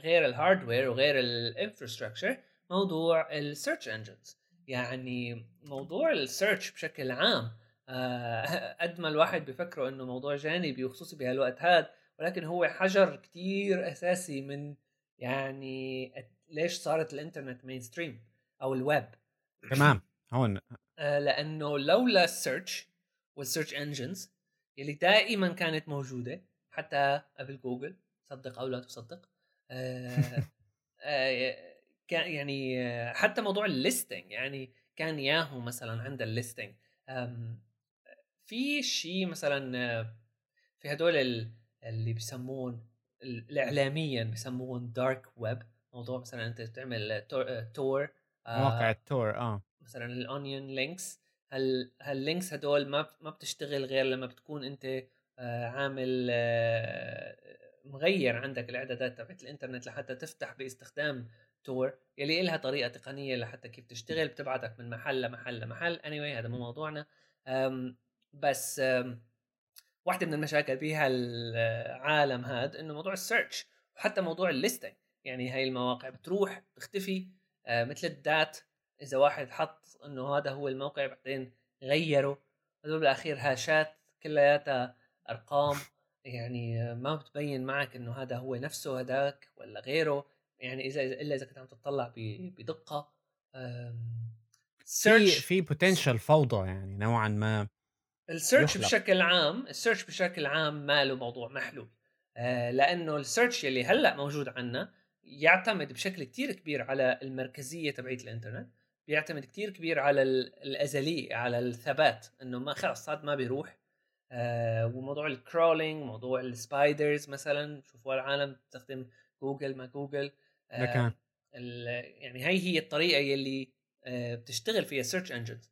غير ال hardware وغير ال infrastructure موضوع ال search engines يعني موضوع ال search بشكل عام قد ما الواحد بيفكره إنه موضوع جانبي وخصوصي بهالوقت هذا ولكن هو حجر كتير أساسي من يعني ليش صارت الإنترنت mainstream أو الويب تمام. هون. لأنه لولا ال search وال search engines اللي دائما كانت موجودة حتى قبل جوجل صدق أو لا تصدق آه، كان يعني حتى موضوع ال listing يعني كان ياهو مثلا عند ال listing في شيء مثلا في هدول اللي بيسمون الاعلاميا بيسمون dark web موضوع مثلا أنت تعمل Tor مواقع ال Tor آه. مثلا ال onion links هل هال links هدول ما ما بتشتغل غير لما بتكون أنت آه، عامل آه، مغير عندك الإعدادات تبعت الإنترنت لحتى تفتح باستخدام Tor يلي لها طريقة تقنية لحتى كيف تشتغل بتبعتك من محل لمحل لمحل. anyway هذا مو موضوعنا. بس واحدة من المشاكل بهالعالم هذا إنه موضوع ال search وحتى موضوع ال listing يعني هاي المواقع بتروح تختفي آه، مثل الدات. إذا واحد حط إنه هذا هو الموقع بعدين غيره هذول بالأخير hash ات كلياتها أرقام. يعني ما بتبين معك إنه هذا هو نفسه هذاك ولا غيره. يعني إذا إلا إذا كنت عم تطلع بدقة. في في potential فوضى يعني نوعا ما ال search بشكل عام ال search بشكل عام ماله موضوع محلول. آه لأنه ال search يلي هلأ موجود عنا يعتمد بشكل كتير كبير على المركزية تبعيه الإنترنت. بيعتمد كتير كبير على الأزلية على الثبات إنه ما خلص هذا ما بيروح. آه وموضوع ال crawling موضوع ال spiders مثلا شوفوا العالم تستخدم جوجل ما جوجل. آه يعني هي هي الطريقة يلي آه بتشتغل فيها ال search engines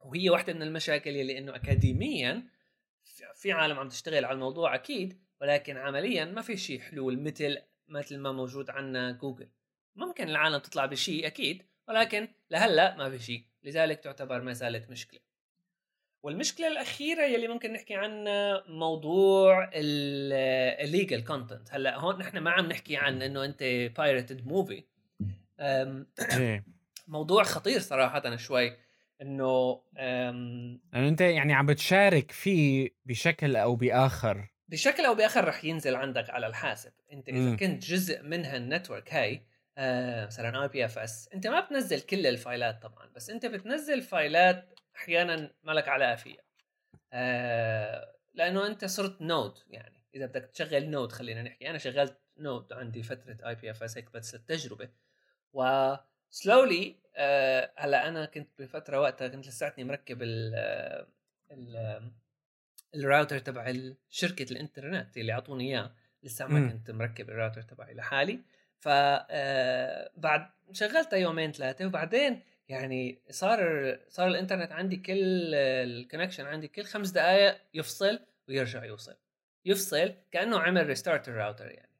وهي واحدة من المشاكل يلي إنه اكاديميا في عالم عم تشتغل على الموضوع أكيد ولكن عمليا ما في شيء حلول مثل مثل ما موجود عندنا جوجل. ممكن العالم تطلع بشيء أكيد ولكن لهلأ ما في شيء لذلك تعتبر ما زالت مشكلة. والمشكلة الأخيرة يلي ممكن نحكي عنها موضوع ال legal content هلأ هون نحن ما عم نحكي عن إنه أنت pirated movie. موضوع خطير صراحة شوي إنه لأنه أنت يعني عم بتشارك فيه بشكل أو بآخر. بشكل أو بآخر رح ينزل عندك على الحاسب. أنت إذا م. كنت جزء من هال network هاي مثلا IPFS. أنت ما بتنزل كل ال file ات طبعا بس أنت بتنزل file ات أحيانا ما لك علاقة فيها. آه لأنه أنت صرت node يعني. إذا بدك تشغل node خلينا نحكي. أنا شغلت node عندي فترة IPFS هيك بس للتجربه و slowly آه هلأ أنا كنت بفترة وقتها كنت لساتني مركب ال ال الراوتر تبع شركة الإنترنت اللي اعطوني إياه. لسه ما كنت مركب الراوتر تبعي لحالي. ف آه بعد شغلتها يومين ثلاثة وبعدين يعني صار صار الإنترنت عندي كل ال connection عندي كل خمس دقائق يفصل ويرجع يوصل. يفصل كأنه عمل restart ال router يعني.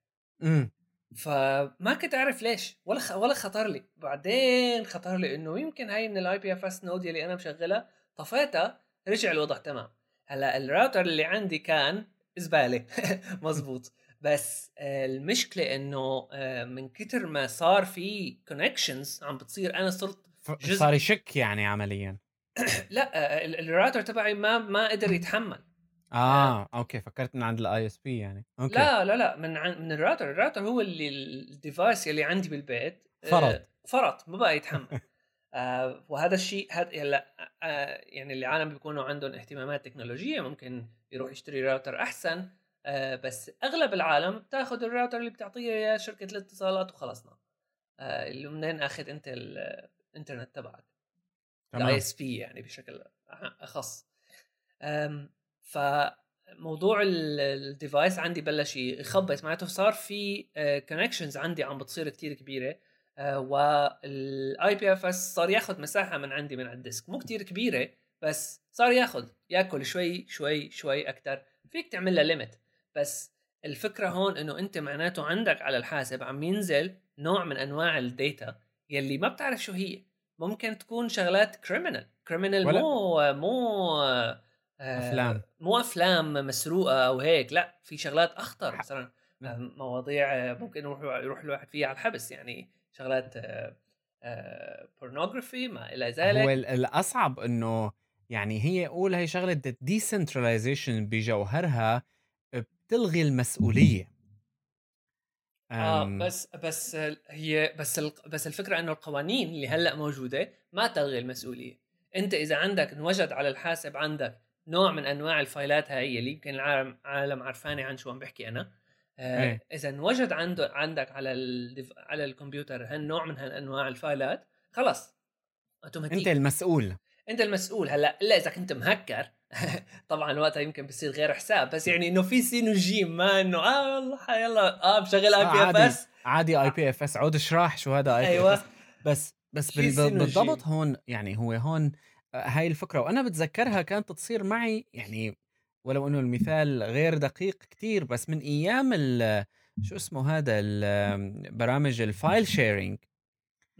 إمم. فما كنت أعرف ليش ولا خ... ولا خطر لي. بعدين خطر لي إنه يمكن هاي من ال IPFS node اللي أنا مشغلها طفيتها رجع الوضع تمام. هلأ الراوتر اللي عندي كان زبالة. مزبوط. بس المشكلة إنه آه، من كتر ما صار في connections عم بتصير أنا صرت جزء صار يشك يعني عمليا. لا آه، الراوتر تبعي ما ما قدر يتحمل. آه. okay فكرت من عند ال ISP يعني. okay. لا لا لا من عن من ال router ال router هو اللي ال device اللي عندي بالبيت آه، فرط فرط ما بقى يتحمل. آه وهذا الشيء هذا هلا آه يعني اللي عالم بيكونوا عندهم اهتمامات تكنولوجية ممكن يروح يشتري راوتر أحسن. آه بس أغلب العالم بتاخذ الراوتر اللي بتعطيه إياه شركة الاتصالات وخلصنا. آه اللي منين آخذ انت الانترنت تبعك. ال ISP يعني بشكل أخص. فموضوع ال device عندي بلش يخبط معناته صار في connections آه، عندي عم بتصير كتير كبيرة. آه، وال IPFS صار ياخذ مساحة من عندي من على ال disk. مو كتير كبيرة بس صار ياخذ. ياكل شوي شوي شوي أكثر فيك تعمل لها limit بس الفكرة هون إنه أنت معناته عندك على الحاسب عم ينزل نوع من أنواع ال data يلي ما بتعرف شو هي. ممكن تكون شغلات criminal criminal مو مو أفلام. مو أفلام مسروقة أو هيك. لا في شغلات أخطر مثلا مواضيع آه، ممكن يروح يروح الواحد فيها على الحبس. يعني شغلات pornography ما إلى ذلك. هو الأصعب إنه يعني هي قول هي شغلة ال decentralization بجوهرها بتلغي المسؤولية. آه بس بس هي بس بس الفكرة إنه القوانين اللي هلأ موجودة ما تلغي المسؤولية. أنت إذا عندك انوجد على الحاسب عندك نوع من أنواع ال file ات هاي اللي يمكن العالم عالم عرفانة عن شو عم بحكي أنا. آه إيه. إذا انوجد عنده عندك على على الكمبيوتر هالنوع من هالأنواع ال file ات خلص أوتوماتيك. انت المسؤول. أنت المسؤول هلأ إلا إذا كنت مهكر طبعا وقتها يمكن بصير غير حساب بس يعني إنه في سين وجيم ما إنه آه والله يلا آه بشغل IPFS عادي IPFS عود اشرح شو هذا اي أيوه. بس بس بالضبط هون يعني هو هون آه، هاي الفكرة. وأنا بتذكرها كانت تصير معي يعني ولو إنه المثال غير دقيق كتير بس من أيام شو اسمه هذا برامج ال file sharing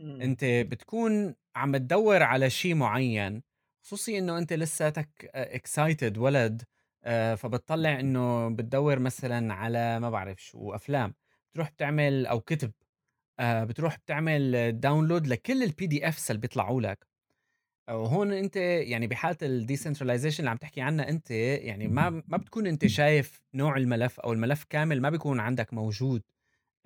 أنت بتكون عم تدور على شيء معين. خصوصي إنه أنت لساتك excited ولد آه، فبتطلع إنه بتدور مثلا على ما بعرف شو افلام بتروح بتعمل أو كتب آه، بتروح بتعمل download لكل ال PDFs اللي بيطلعوا لك. وهون أنت يعني بحالة ال decentralization اللي عم تحكي عنها أنت يعني ما ما بتكون أنت شايف نوع الملف أو الملف كامل ما بيكون عندك موجود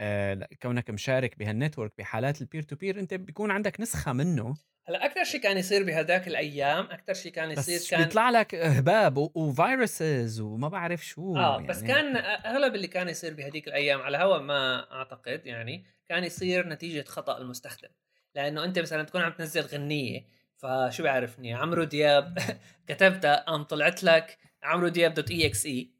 آه كونك مشارك بهال network بحالات ال peer to peer أنت بيكون عندك نسخة منه. هلا أكثر شيء كان يصير بهداك الأيام أكثر شيء كان يصير بس كان بيطلع لك هباب و viruses وما بعرف شو آه يعني. بس كان أغلب اللي كان يصير بهديك الأيام على هوا ما أعتقد يعني كان يصير نتيجة خطأ المستخدم لأنه أنت مثلا تكون عم تنزل غنية فشو بيعرفني عمرو دياب كتبتها قام طلعت لك عمرو دياب دوت اي إكس اي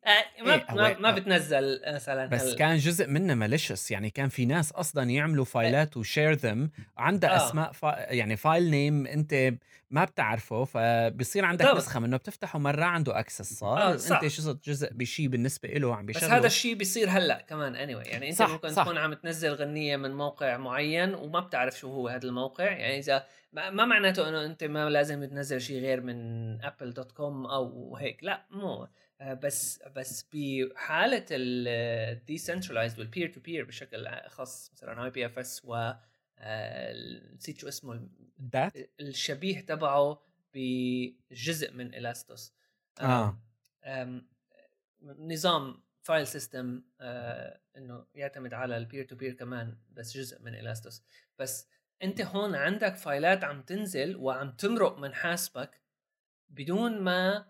ما إيه ما, ما بتنزل مثلا بس هل... كان جزء منه ماليشس يعني كان في ناس أصلا يعملوا فايلات وشير ذم عندها آه. أسماء فا... يعني فايل نيم أنت ما بتعرفه فبصير عندك طبعا. نسخة منه بتفتحه مرة عنده اكسس صار آه صح. انت شو جزء بشيء بالنسبة له عم بيشغله بس هذا الشيء بيصير هلأ كمان اني anyway. يعني أنت صح ممكن صح. تكون عم تنزل غنية من موقع معين وما بتعرف شو هو هذا الموقع يعني إذا ما معناته إنه أنت ما لازم تنزل شيء غير من Apple dot com أو هيك لا مو آه، بس بس بحالة ال decentralized وال peer to peer بشكل خاص مثلا IPFS و نسيت شو اسمه Dat الشبيه تبعه بجزء من الاستوس آه. نظام file system آه إنه يعتمد على ال peer to peer كمان بس جزء من الاستوس بس أنت هون عندك file ات عم تنزل وعم تمرق من حاسبك بدون ما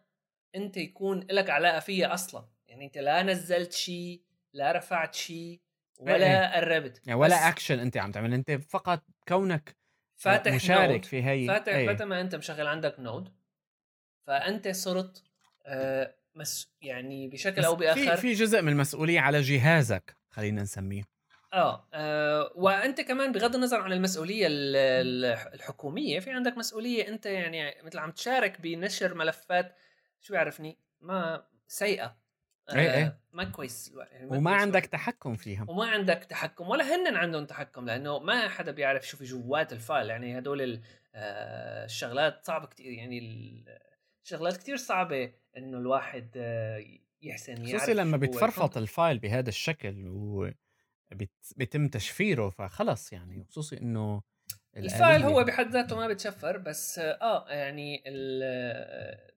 أنت يكون لك علاقة فيها أصلا. يعني أنت لا نزلت شيء لا رفعت شيء ولا إيه. إيه. قربت يعني ولا اكشن أنت عم تعمل أنت فقط كونك فاتح مشارك node. في هي فاتح أيه. متى ما أنت مشغل عندك node فأنت صرت آه مس يعني بشكل أو بآخر في في جزء من المسؤولية على جهازك خلينا نسميه آه. آه وأنت كمان بغض النظر عن المسؤولية الحكومية في عندك مسؤولية أنت يعني مثل عم تشارك بنشر ملفات شو بيعرفني ما سيئة إيه إيه. آه، ما كويس يعني ما وما كويس عندك تحكم فيها وما عندك تحكم ولا هن عندهم تحكم لأنه ما حدا بيعرف شو في جوات ال file. يعني هدول آه، الشغلات صعبة كثير يعني الشغلات كثير صعبة إنه الواحد آه، يحسن يعرف خصوصي لما بتفرفط ال file بهذا الشكل و بيتم تشفيره فخلص يعني. خصوصي إنه ال file هو بحد ذاته ما بتشفر بس آه يعني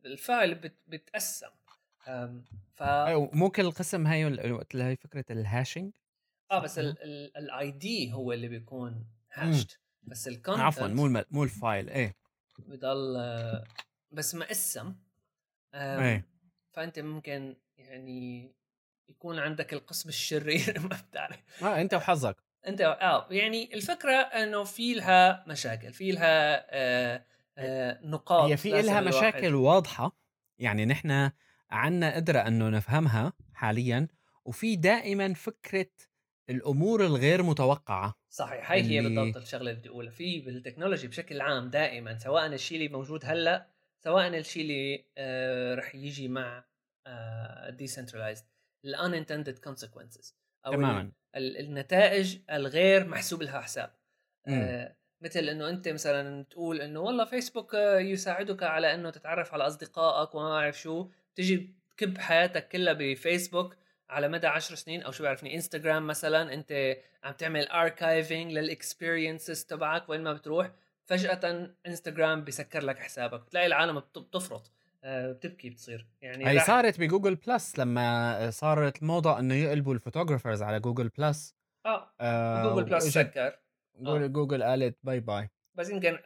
ال file بتقسم ف أيوة، مو كل قسم هي وقت هي فكرة ال hashing آه بس ال ID هو اللي بيكون hashed بس ال content عفوا مو مو ال file إيه. بضل بس مقسم إيه. فأنت ممكن يعني يكون عندك القسم الشرير ما بتعرف. آه أنت وحظك. أنت آه يعني الفكرة إنه في لها مشاكل في لها آه آه نقاط هي في لها مشاكل واضحة يعني نحن عنا قدرة إنه نفهمها حاليا وفي دائما فكرة الأمور الغير متوقعة صحيح هاي اللي... هي بالضبط الشغلة اللي بدي أقولها. في بال technology بشكل عام دائما سواء الشيء اللي موجود هلأ سواء الشيء اللي آه رح يجي مع decentralized ال unintended consequences أو تماما. النتائج الغير محسوب لها حساب. آه مثل إنه أنت مثلا تقول إنه والله فيسبوك يساعدك على إنه تتعرف على أصدقائك وما اعرف شو. تجي تكب حياتك كلها بفيسبوك على مدى 10 سنين أو شو بعرفني إنستغرام مثلا أنت عم تعمل archiving لل experiences تبعك وين ما بتروح فجأة إنستغرام بيسكر لك حسابك بتلاقي العالم بتفرط آه، بتبكي بتصير يعني هي صارت بجوجل بلس لما صارت موضة إنه يقلبوا ال photographers على جوجل بلس آه, آه جوجل بلس سكر. آه. جوجل قالت bye bye بس يمكن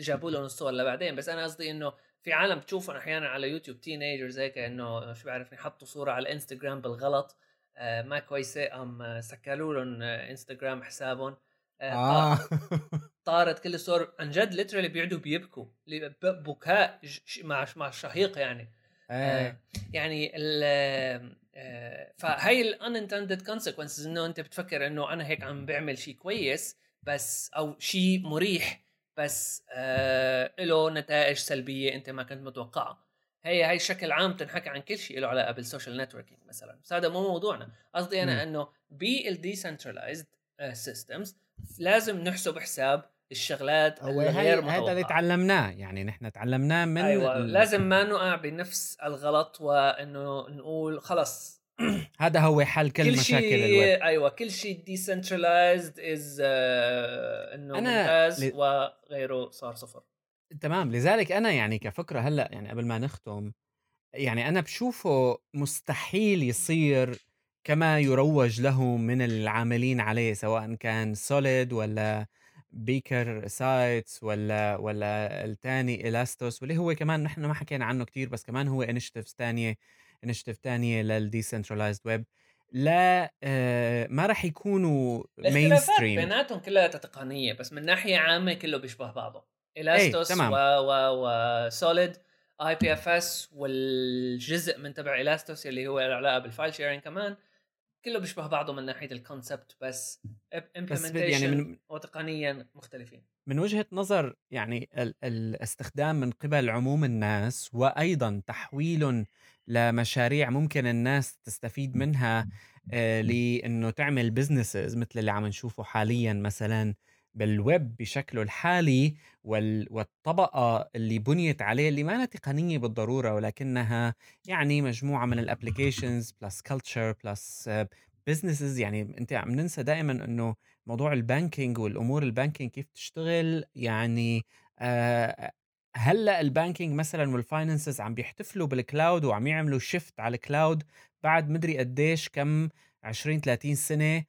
جابوا لهم الصور لبعدين بس أنا قصدي إنه في عالم بتشوفهم أحيانا على يوتيوب teenagers هيك انه شو بعرفني حطوا صورة على الانستغرام بالغلط. آه ما كويسة. قام سكروا لهم انستغرام حسابهم. آه, آه. طارت كل الصور. عن جد literally بيقعدوا بيبكوا. بكاء مع مع الشهيق يعني. آه. آه يعني ال آه فهي ال unintended consequences إنه أنت بتفكر إنه أنا هيك عم بعمل شيء كويس بس أو شيء مريح بس آه له نتائج سلبية أنت ما كنت متوقعها. هي هي بشكل عام تنحكى عن كل شيء له علاقة بال social networking مثلا. بس هذا مو موضوعنا. قصدي أنا إنه بال decentralized systems لازم نحسب حساب الشغلات الغير هذا اللي تعلمناه. يعني نحن تعلمناه من ال... لازم ما نقع بنفس الغلط وإنه نقول خلص هذا هو حل كل, كل مشاكل الويب. أيوه كل شيء decentralized is uh, إنه ممتاز ل... وغيره صار صفر. تمام لذلك أنا يعني كفكرة هلأ يعني قبل ما نختم يعني أنا بشوفه مستحيل يصير كما يروج له من العاملين عليه سواء كان Solid ولا Beaker sites ولا ولا الثاني Elastos واللي هو كمان نحن ما حكينا عنه كتير بس كمان هو initiatives ثانية initiative ثانية لل decentralized web لا آه ما راح يكونوا mainstream بيناتهم كلها تقنيه بس من ناحية عامة كله بيشبه بعضه. Elastos و و و Solid IPFS والجزء من تبع Elastos اللي هو له علاقة بال file sharing كمان كله بيشبه بعضه من ناحية ال concept بس implementation يعني من وتقنيا مختلفين. من وجهة نظر يعني ال الاستخدام من قبل عموم الناس وأيضا تحويل لمشاريع ممكن الناس تستفيد منها آه لإنه تعمل businesses مثل اللي عم نشوفه حاليا مثلا بالويب بشكله الحالي وال... والطبقة اللي بنيت عليه اللي ما تقنية بالضرورة ولكنها يعني مجموعة من ال applications plus culture plus businesses يعني أنت عم ننسى دائما إنه موضوع ال banking والأمور ال banking كيف تشتغل يعني آه هلأ ال banking مثلا وال finances عم بيحتفلوا بال cloud وعم يعملوا shift على ال cloud بعد مدري قديش كم 20 30 سنة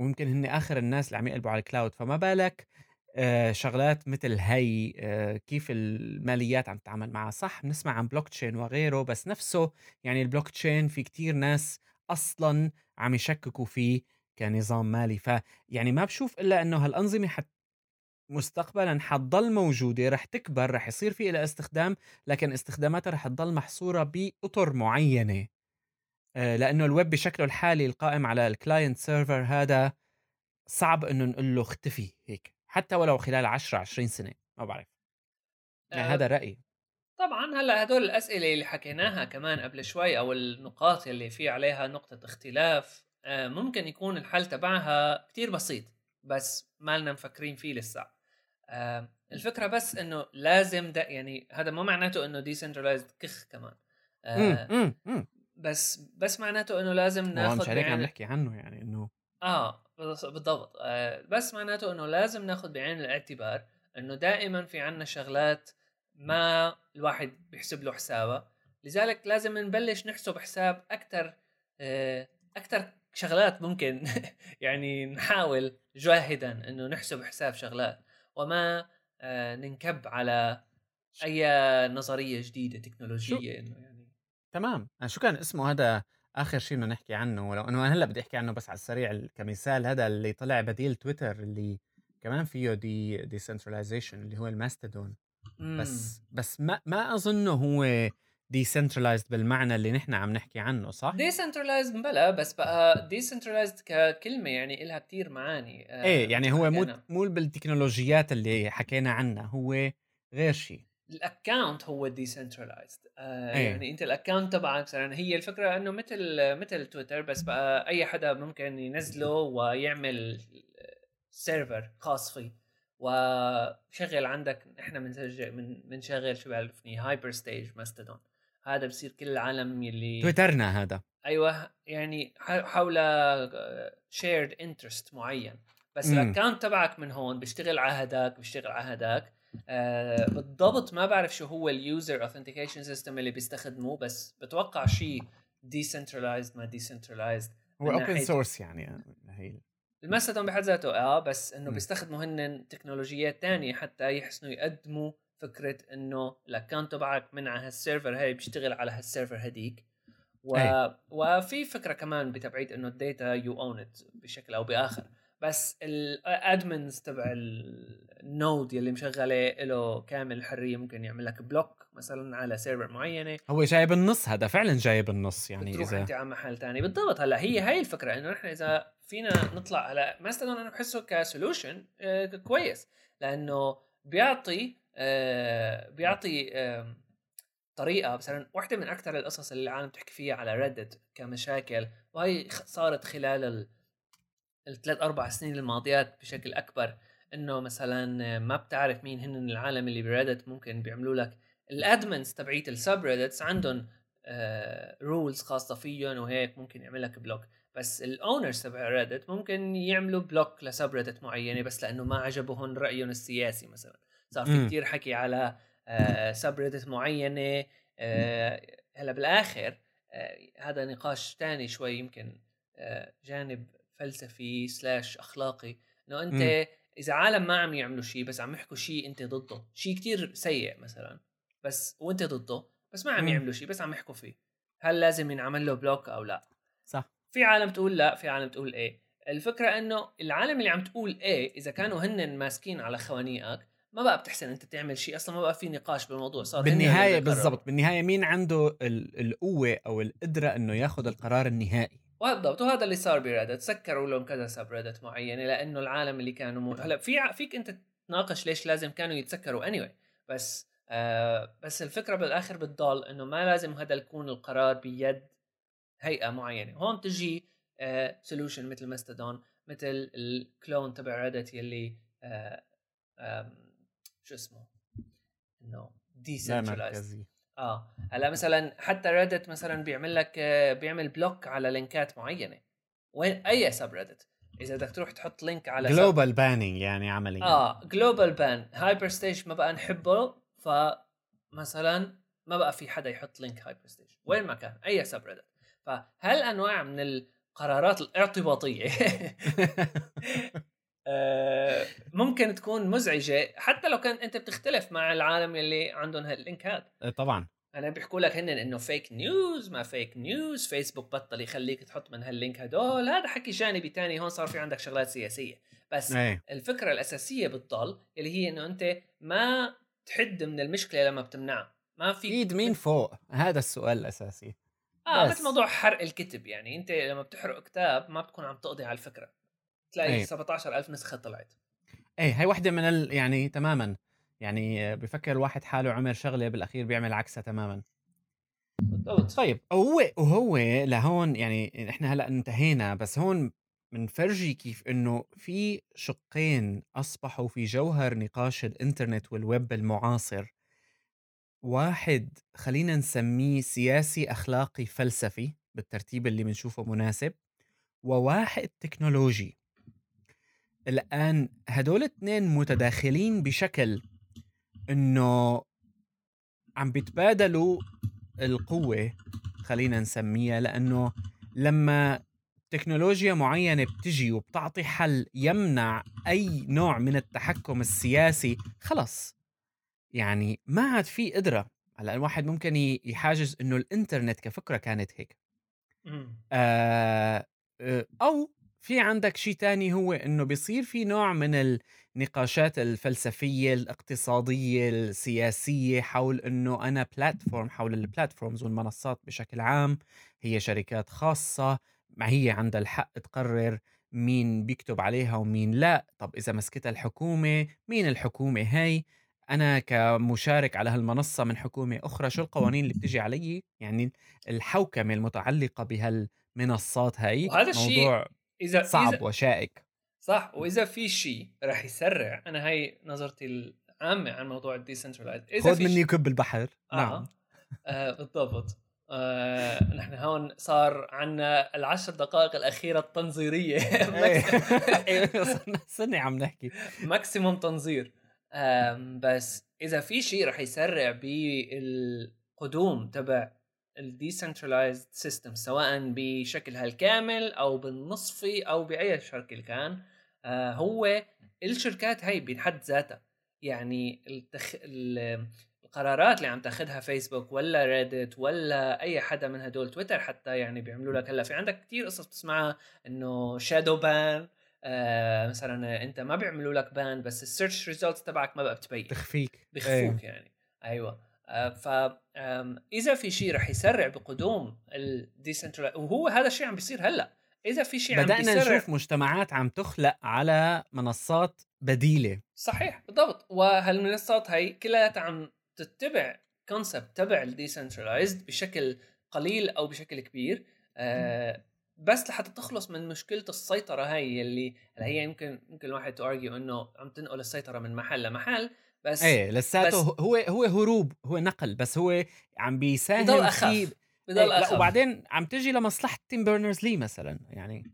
ويمكن هن آخر الناس اللي عم يقلبوا على ال cloud فما بالك آه، شغلات مثل هي آه، كيف الماليات عم تتعامل معها. صح بنسمع عن بلوك تشين وغيره بس نفسه يعني البلوك تشين في كتير ناس أصلا عم يشككوا فيه كنظام مالي. فيعني ما بشوف إلا إنه هالأنظمة حت مستقبلا حتضل موجودة رح تكبر رح يصير في لها استخدام لكن استخداماتها رح تضل محصورة بأطر معينة. آه، لأنه الويب بشكله الحالي القائم على ال client server هذا صعب إنه نقول له اختفي هيك حتى ولو خلال 10 20 سنة ما بعرف. يعني أه هذا رأيي. طبعا هلأ هدول الأسئلة اللي حكيناها كمان قبل شوي أو النقاط اللي في عليها نقطة اختلاف أه ممكن يكون الحل تبعها كتير بسيط بس ما لنا مفكرين فيه لسه. الفكرة بس إنه لازم ده يعني هذا مو معناته إنه ديسنترلايزد كخ كمان. أه بس بس معناته إنه لازم ناخذ مش عليك عم نحكي عنه يعني إنه آه بالضبط. آه بس معناته إنه لازم ناخذ بعين الاعتبار إنه دائما في عنا شغلات ما الواحد بيحسب له حسابها. لذلك لازم نبلش نحسب حساب أكثر آه أكثر شغلات ممكن يعني نحاول جاهدا إنه نحسب حساب شغلات. وما آه ننكب على أي نظرية جديدة تكنولوجية إنه يعني. تمام. شو كان اسمه هذا آخر شيء بدنا نحكي عنه؟ ولو انه هلأ بدي أحكي عنه بس على السريع كمثال هذا اللي طلع بديل تويتر اللي كمان فيه de decentralization اللي هو الماستودون بس إمم. بس ما ما أظنه هو decentralized بالمعنى اللي نحن عم نحكي عنه صح؟ decentralized بلا بس بقى decentralized ككلمة يعني لها كتير معاني آه إيه يعني هو مو مو بالتكنولوجيات اللي حكينا عنها هو غير شيء ال account هو decentralized آه أيه. يعني أنت ال account تبعك مثلا هي الفكرة إنه مثل مثل تويتر بس بقى أي حدا ممكن ينزله ويعمل server خاص فيه وشغل عندك إحنا بنسجل من بنشغل شو بعرفني هايبر ستيج ماستودون هذا بصير كل العالم يلي تويترنا هذا أيوه يعني حول shared interest معين بس. ال account تبعك من هون بيشتغل على هداك بيشتغل على هداك آه بالضبط ما بعرف شو هو ال user authentication system اللي بيستخدموه بس بتوقع شيء decentralized ما decentralized هو open source يعني هي الماستودون بحد ذاته آه بس إنه. بيستخدموا هن تكنولوجيات تانية حتى يحسنوا يقدموا فكرة إنه ال account تبعك من على هال server هاي بيشتغل على هال server هديك. و... أي. وفي فكرة كمان بتبعيد إنه ال data you own it بشكل أو بآخر. بس ال admins تبع ال node يلي مشغلة له كامل الحريه ممكن يعمل لك block مثلا على server معينة. هو جاي بالنص هذا فعلا جاي بالنص يعني بتروح إذا أنت على محل ثاني بالضبط هلأ هي هاي الفكرة إنه نحن إذا فينا نطلع على ماستودون أنا بحسه ك solution آه كويس. لأنه بيعطي آه بيعطي طريقة مثلا واحدة من أكثر القصص اللي العالم تحكي فيها على ريدت كمشاكل وهي صارت خلال الثلاث أربع سنين الماضيات بشكل أكبر إنه مثلا ما بتعرف مين هن العالم اللي بريدت ممكن بيعملوا لك ال admins تبعيت ال subreddits عندهم rules آه خاصة فيهم وهيك ممكن يعمل لك block. بس ال owners تبع ريدت ممكن يعملوا block ل subreddit معينة بس لأنه ما عجبهم رأيهم السياسي مثلا. صار في كثير حكي على آه subreddit معينه آه هلأ بالآخر هذا نقاش ثاني شوي يمكن جانب فلسفي slash أخلاقي. إنه أنت م. إذا عالم ما عم يعملوا شيء بس عم يحكوا شيء أنت ضده. شيء كتير سيء مثلا بس وأنت ضده بس ما عم يعملوا شيء بس عم يحكوا فيه. هل لازم ينعمل له block أو لا؟ صح. في عالم تقول لا في عالم تقول إيه. الفكرة إنه العالم اللي عم تقول إيه إذا كانوا هن ماسكين على خوانيقك ما بقى بتحسن أنت تعمل شيء أصلا ما بقى في نقاش بالموضوع صار بالنهاية بالضبط بالنهاية مين عنده القوة أو القدرة إنه ياخذ القرار النهائي؟ بالضبط وهذا اللي صار بريدت سكروا لهم كذا subreddit معينة لأنه العالم اللي كانوا مو... هلأ في فيك أنت تناقش ليش لازم كانوا يتسكروا anyway. بس آه بس الفكرة بالآخر بتضل إنه ما لازم هذا يكون القرار بيد هيئة معينة. هون تجي آه solution مثل ماستودون مثل ال clone تبع ريدت يلي آه آه شو اسمه إنه decentralized آه. هلا مثلا حتى ريدت مثلا بيعمل لك بيعمل block على لينكات معينة. وين أي subreddit إذا بدك تروح تحط link على global banning يعني عمليا آه global ban هايبر ستيج ما بقى نحبه فمثلا ما بقى في حدا يحط link هايبر ستيج وين ما كان أي subreddit فهل انواع من القرارات الاعتباطية ممكن تكون مزعجة حتى لو كان أنت بتختلف مع العالم اللي عندهم هاللينكات طبعا. أنا بيحكوا لك هن إنه fake news ما fake news فيسبوك بطل يخليك تحط من هال link هدول. هذا حكي جانبي تاني هون صار في عندك شغلات سياسية. بس أي. الفكرة الأساسية بتضل اللي هي إنه أنت ما تحد من المشكلة لما بتمنعها. ما في ايد مين فوق؟ هذا السؤال الأساسي. آه مثل موضوع حرق الكتب يعني. أنت لما بتحرق كتاب ما بتكون عم تقضي على الفكرة. تلاقي أي. 17000 نسخة طلعت. إيه هي وحده من ال... يعني تماما. يعني بفكر الواحد حاله عمل شغلة بالأخير بيعمل عكسها تماما. بالضبط. طيب هو وهو لهون يعني إحنا هلأ انتهينا بس هون بنفرجي كيف إنه في شقين أصبحوا في جوهر نقاش الإنترنت والويب المعاصر. واحد خلينا نسميه سياسي أخلاقي فلسفي بالترتيب اللي بنشوفه مناسب وواحد تكنولوجي. الآن هدول الاثنين متداخلين بشكل إنه عم بيتبادلوا القوة خلينا نسميها لأنه لما تكنولوجيا معينة بتجي وبتعطي حل يمنع أي نوع من التحكم السياسي خلص. يعني ما عاد في قدرة. هلأ الواحد ممكن يحاجز إنه الإنترنت كفكرة كانت هيك. آه أو في عندك شيء تاني هو إنه بيصير في نوع من النقاشات الفلسفية الاقتصادية السياسية حول إنه أنا بلاتفورم حول البلاتفورمز والمنصات بشكل عام. هي شركات خاصة. ما هي عندها الحق تقرر مين بيكتب عليها ومين لا. طب إذا مسكتها الحكومة مين الحكومة هي أنا كمشارك على هالمنصة من حكومة أخرى شو القوانين اللي بتجي علي؟ يعني الحوكمة المتعلقة بهالمنصات هاي؟ وهذا الشيء اذا صعب إذا وشائك. صح وإذا في شيء راح يسرع أنا هي نظرتي العامة عن موضوع الديسنترلايز. إذا خذ مني كب البحر. آه. نعم. آه بالضبط. آه نحن هون صار عنا العشر دقائق الأخيرة التنظيرية. سنة عم نحكي. maximum تنظير. بس إذا في شيء رح يسرع بالقدوم تبع ال decentralized system سواء بشكلها الكامل أو بالنصفي أو بأي شكل كان آه هو الشركات هي بحد ذاتها. يعني التخ... ال- القرارات اللي عم تاخذها فيسبوك ولا ريدت ولا أي حدا من هدول تويتر حتى يعني بيعملوا لك هلا في عندك كتير قصص بتسمعها إنه shadow ban آه مثلا أنت ما بيعملوا لك ban بس ال search results تبعك ما بقى بتبين. تخفيك. بخفوك يعني. أيوه. آه، ف آم، إذا في شيء رح يسرع بقدوم ال decentral وهو هذا الشيء عم بيصير هلأ. إذا في شيء عم بدأنا بيسرع نشوف مجتمعات عم تخلق على منصات بديلة. صحيح بالضبط. وهالمنصات هي كلها عم تتبع concept تبع ال decentralized بشكل قليل أو بشكل كبير. آه بس لحتى تخلص من مشكلة السيطرة هاي اللي هي يمكن يمكن الواحد to argue إنه عم تنقل السيطرة من محل لمحل. بس إيه لساته بس- هو هو هروب هو نقل بس هو عم بيساهم بضل اخف إيه بضل لا اخف وبعدين عم تجي لمصلحة تيم بيرنرز لي مثلا يعني.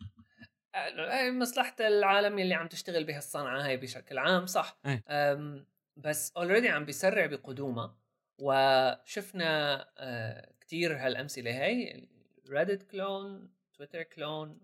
مصلحة العالم اللي عم تشتغل بهالصنعة هاي بشكل عام صح. إيه. أم، بس already عم بيسرع بقدومها. وشفنا كتير هالأمثلة هاي ريدت clone تويتر clone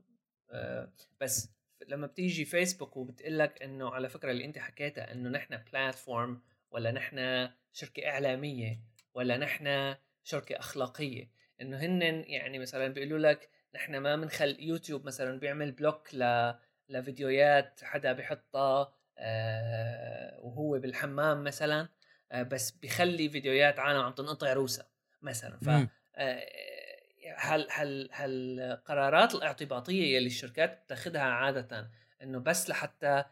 بس لما بتيجي فيسبوك وبتقول لك إنه على فكرة اللي أنت حكيتها إنه نحن platform ولا نحن شركة إعلامية ولا نحن شركة أخلاقية إنه هن يعني مثلا بيقولوا لك نحن ما بنخل يوتيوب مثلا بيعمل block ل لفيديوهات حدا بحطها آه وهو بالحمام مثلا آه بس بيخلي فيديوهات عالم عم تنقطع روسها مثلا ف هال هال هالقرارات الاعتباطية يلي الشركات بتاخذها عادة إنه بس لحتى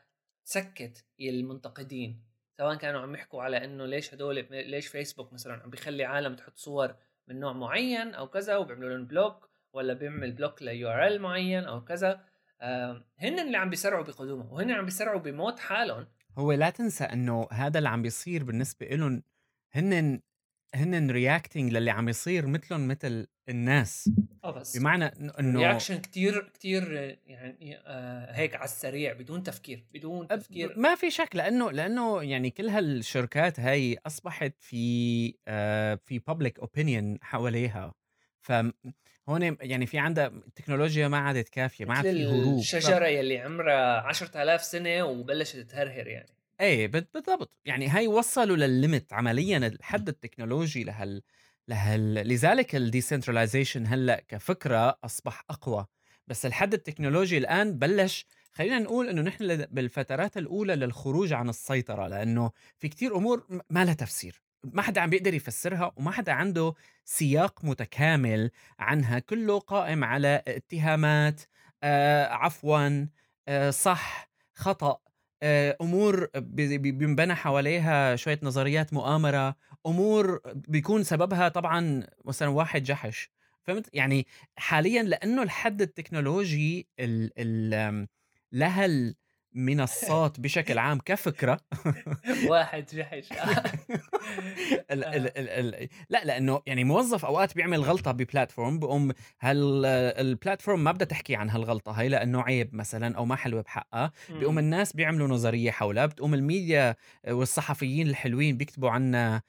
تسكت المنتقدين سواء كانوا عم يحكوا على إنه ليش هدول ليش فيسبوك مثلا عم بيخلي عالم تحط صور من نوع معين أو كذا وبيعملوا لهم block ولا بيعمل block ل URL معين أو كذا هن اللي عم بيسرعوا بقدومهم وهن عم بيسرعوا بموت حالهم. هو لا تنسى إنه هذا اللي عم بيصير بالنسبة لهم هن هن reacting للي عم يصير مثلهم مثل الناس. آه بس بمعنى إنه reaction كتير كتير يعني آه هيك على السريع بدون تفكير بدون تفكير. ما في شك لأنه لأنه يعني كل هالشركات هاي أصبحت في آه في public opinion حواليها. ف هون يعني في عندها التكنولوجيا ما عادت كافية ما عاد في هروب. ف- الشجرة يلي عمرها 10000 سنة وبلشت تهرهر يعني. إيه بالضبط. يعني هاي وصلوا للل limit عمليا الحد التكنولوجي لهال لهال لذلك ال decentralization هلأ كفكرة أصبح أقوى. بس الحد التكنولوجي الآن بلش خلينا نقول إنه نحن بالفترات الأولى للخروج عن السيطرة لأنه في كتير أمور ما لها تفسير. ما حدا عم بيقدر يفسرها وما حدا عنده سياق متكامل عنها. كله قائم على اتهامات آه عفوا آه صح خطأ. أمور بي- بي- بينبنى حواليها شوية نظريات مؤامرة أمور بيكون سببها طبعا مثلا واحد جحش. فهمت؟ يعني حاليا لأنه الحد التكنولوجي ال ال لها المنصات بشكل عام كفكرة. واحد جحش ال ال ال ال لا لأنه يعني موظف أوقات بيعمل غلطة ب platform بقوم هال ال platform ما بدها تحكي عن هالغلطة هي لأنه عيب مثلا أو ما حلوة بحقها. بيقوم الناس بيعملوا نظرية حولها بتقوم الميديا والصحفيين الحلوين بيكتبوا عنا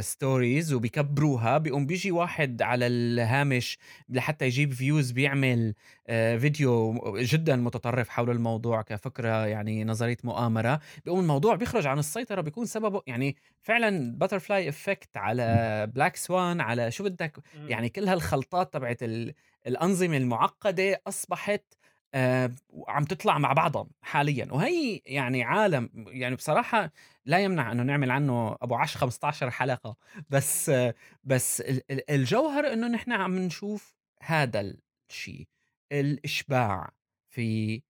stories وبيكبروها بيقوم بيجي واحد على الهامش لحتى يجيب views بيعمل آه، فيديو جدا متطرف حول الموضوع كفكرة يعني نظرية مؤامرة بيقوم الموضوع بيخرج عن السيطرة بيكون سببه يعني فعلا butterfly effect على black swan على شو بدك. يعني كل هالخلطات تبعت ال- الأنظمة المعقدة أصبحت آه، عم تطلع مع بعضها حاليا. وهي يعني عالم يعني بصراحة لا يمنع إنه نعمل عنه أبو 10 15 حلقة. بس آه، بس ال- ال- الجوهر إنه نحن عم نشوف هذا الشيء الإشباع في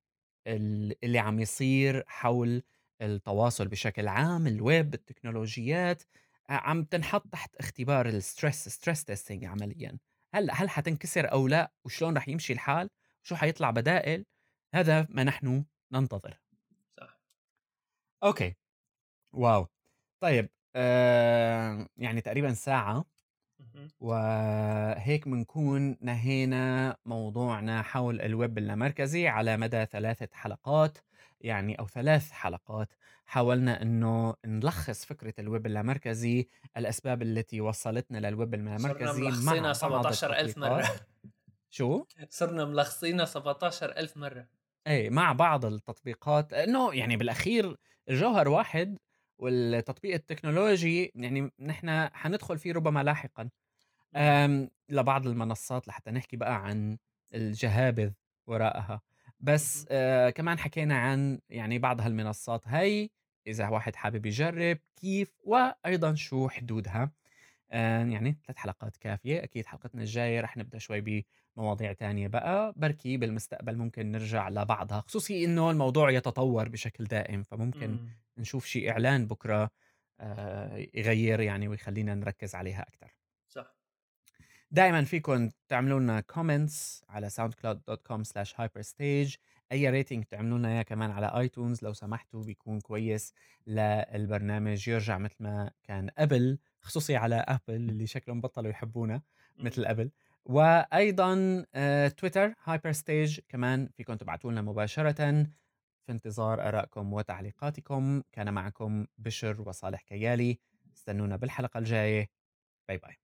ال- اللي عم يصير حول التواصل بشكل عام الويب التكنولوجيات. آه، عم تنحط تحت اختبار ال stress stress testing عمليا. هلا هل حتنكسر أو لا؟ وشلون رح يمشي الحال؟ شو حيطلع بدائل هذا ما نحن ننتظر. صح. okay. wow. طيب آه يعني تقريبا ساعة وهيك بنكون نهينا موضوعنا حول الويب اللامركزي على مدى ثلاثة حلقات يعني أو ثلاث حلقات. حاولنا أنه نلخص فكرة الويب اللامركزي الأسباب التي وصلتنا للويب اللامركزي مع ملخصينها بعض 17,000 مرة. شو؟ صرنا ملخصينها 17,000 مرة. إيه، مع بعض التطبيقات. إنه يعني بالأخير الجوهر واحد، والتطبيق التكنولوجي يعني نحن حندخل فيه ربما لاحقًا، آمم، لبعض المنصات لحتى نحكي بقى عن الجهابذ وراءها، بس آآ، كمان حكينا عن يعني بعض هالمنصات. هي، إذا واحد حابب يجرب كيف، وأيضًا شو حدودها. آآ يعني 3 حلقات كافية، أكيد حلقتنا الجاية رح نبدأ شوي بمواضيع تانية بقى، بركي بالمستقبل ممكن نرجع لبعضها، خصوصي إنه الموضوع يتطور بشكل دائم، فممكن إمم، نشوف شي إعلان بكرة آآ يغيّر يعني ويخلّينا نركّز عليها أكتر. صح، دايمًا فيكم تعملوا لنا comments على soundcloud.com/hyperstage أي rating تعملوا لنا إياه كمان على iTunes لو سمحتوا بيكون كويس للبرنامج يرجع مثل ما كان قبل، خصوصي على Apple اللي شكلهم بطلوا يحبونا مثل قبل، وأيضًا آآ Twitter hyperstage كمان فيكم تبعتوا لنا مباشرةً، في انتظار آرائكم وتعليقاتكم، كان معكم بشر وصالح كيالي، استنونا بالحلقة الجاية، باي باي.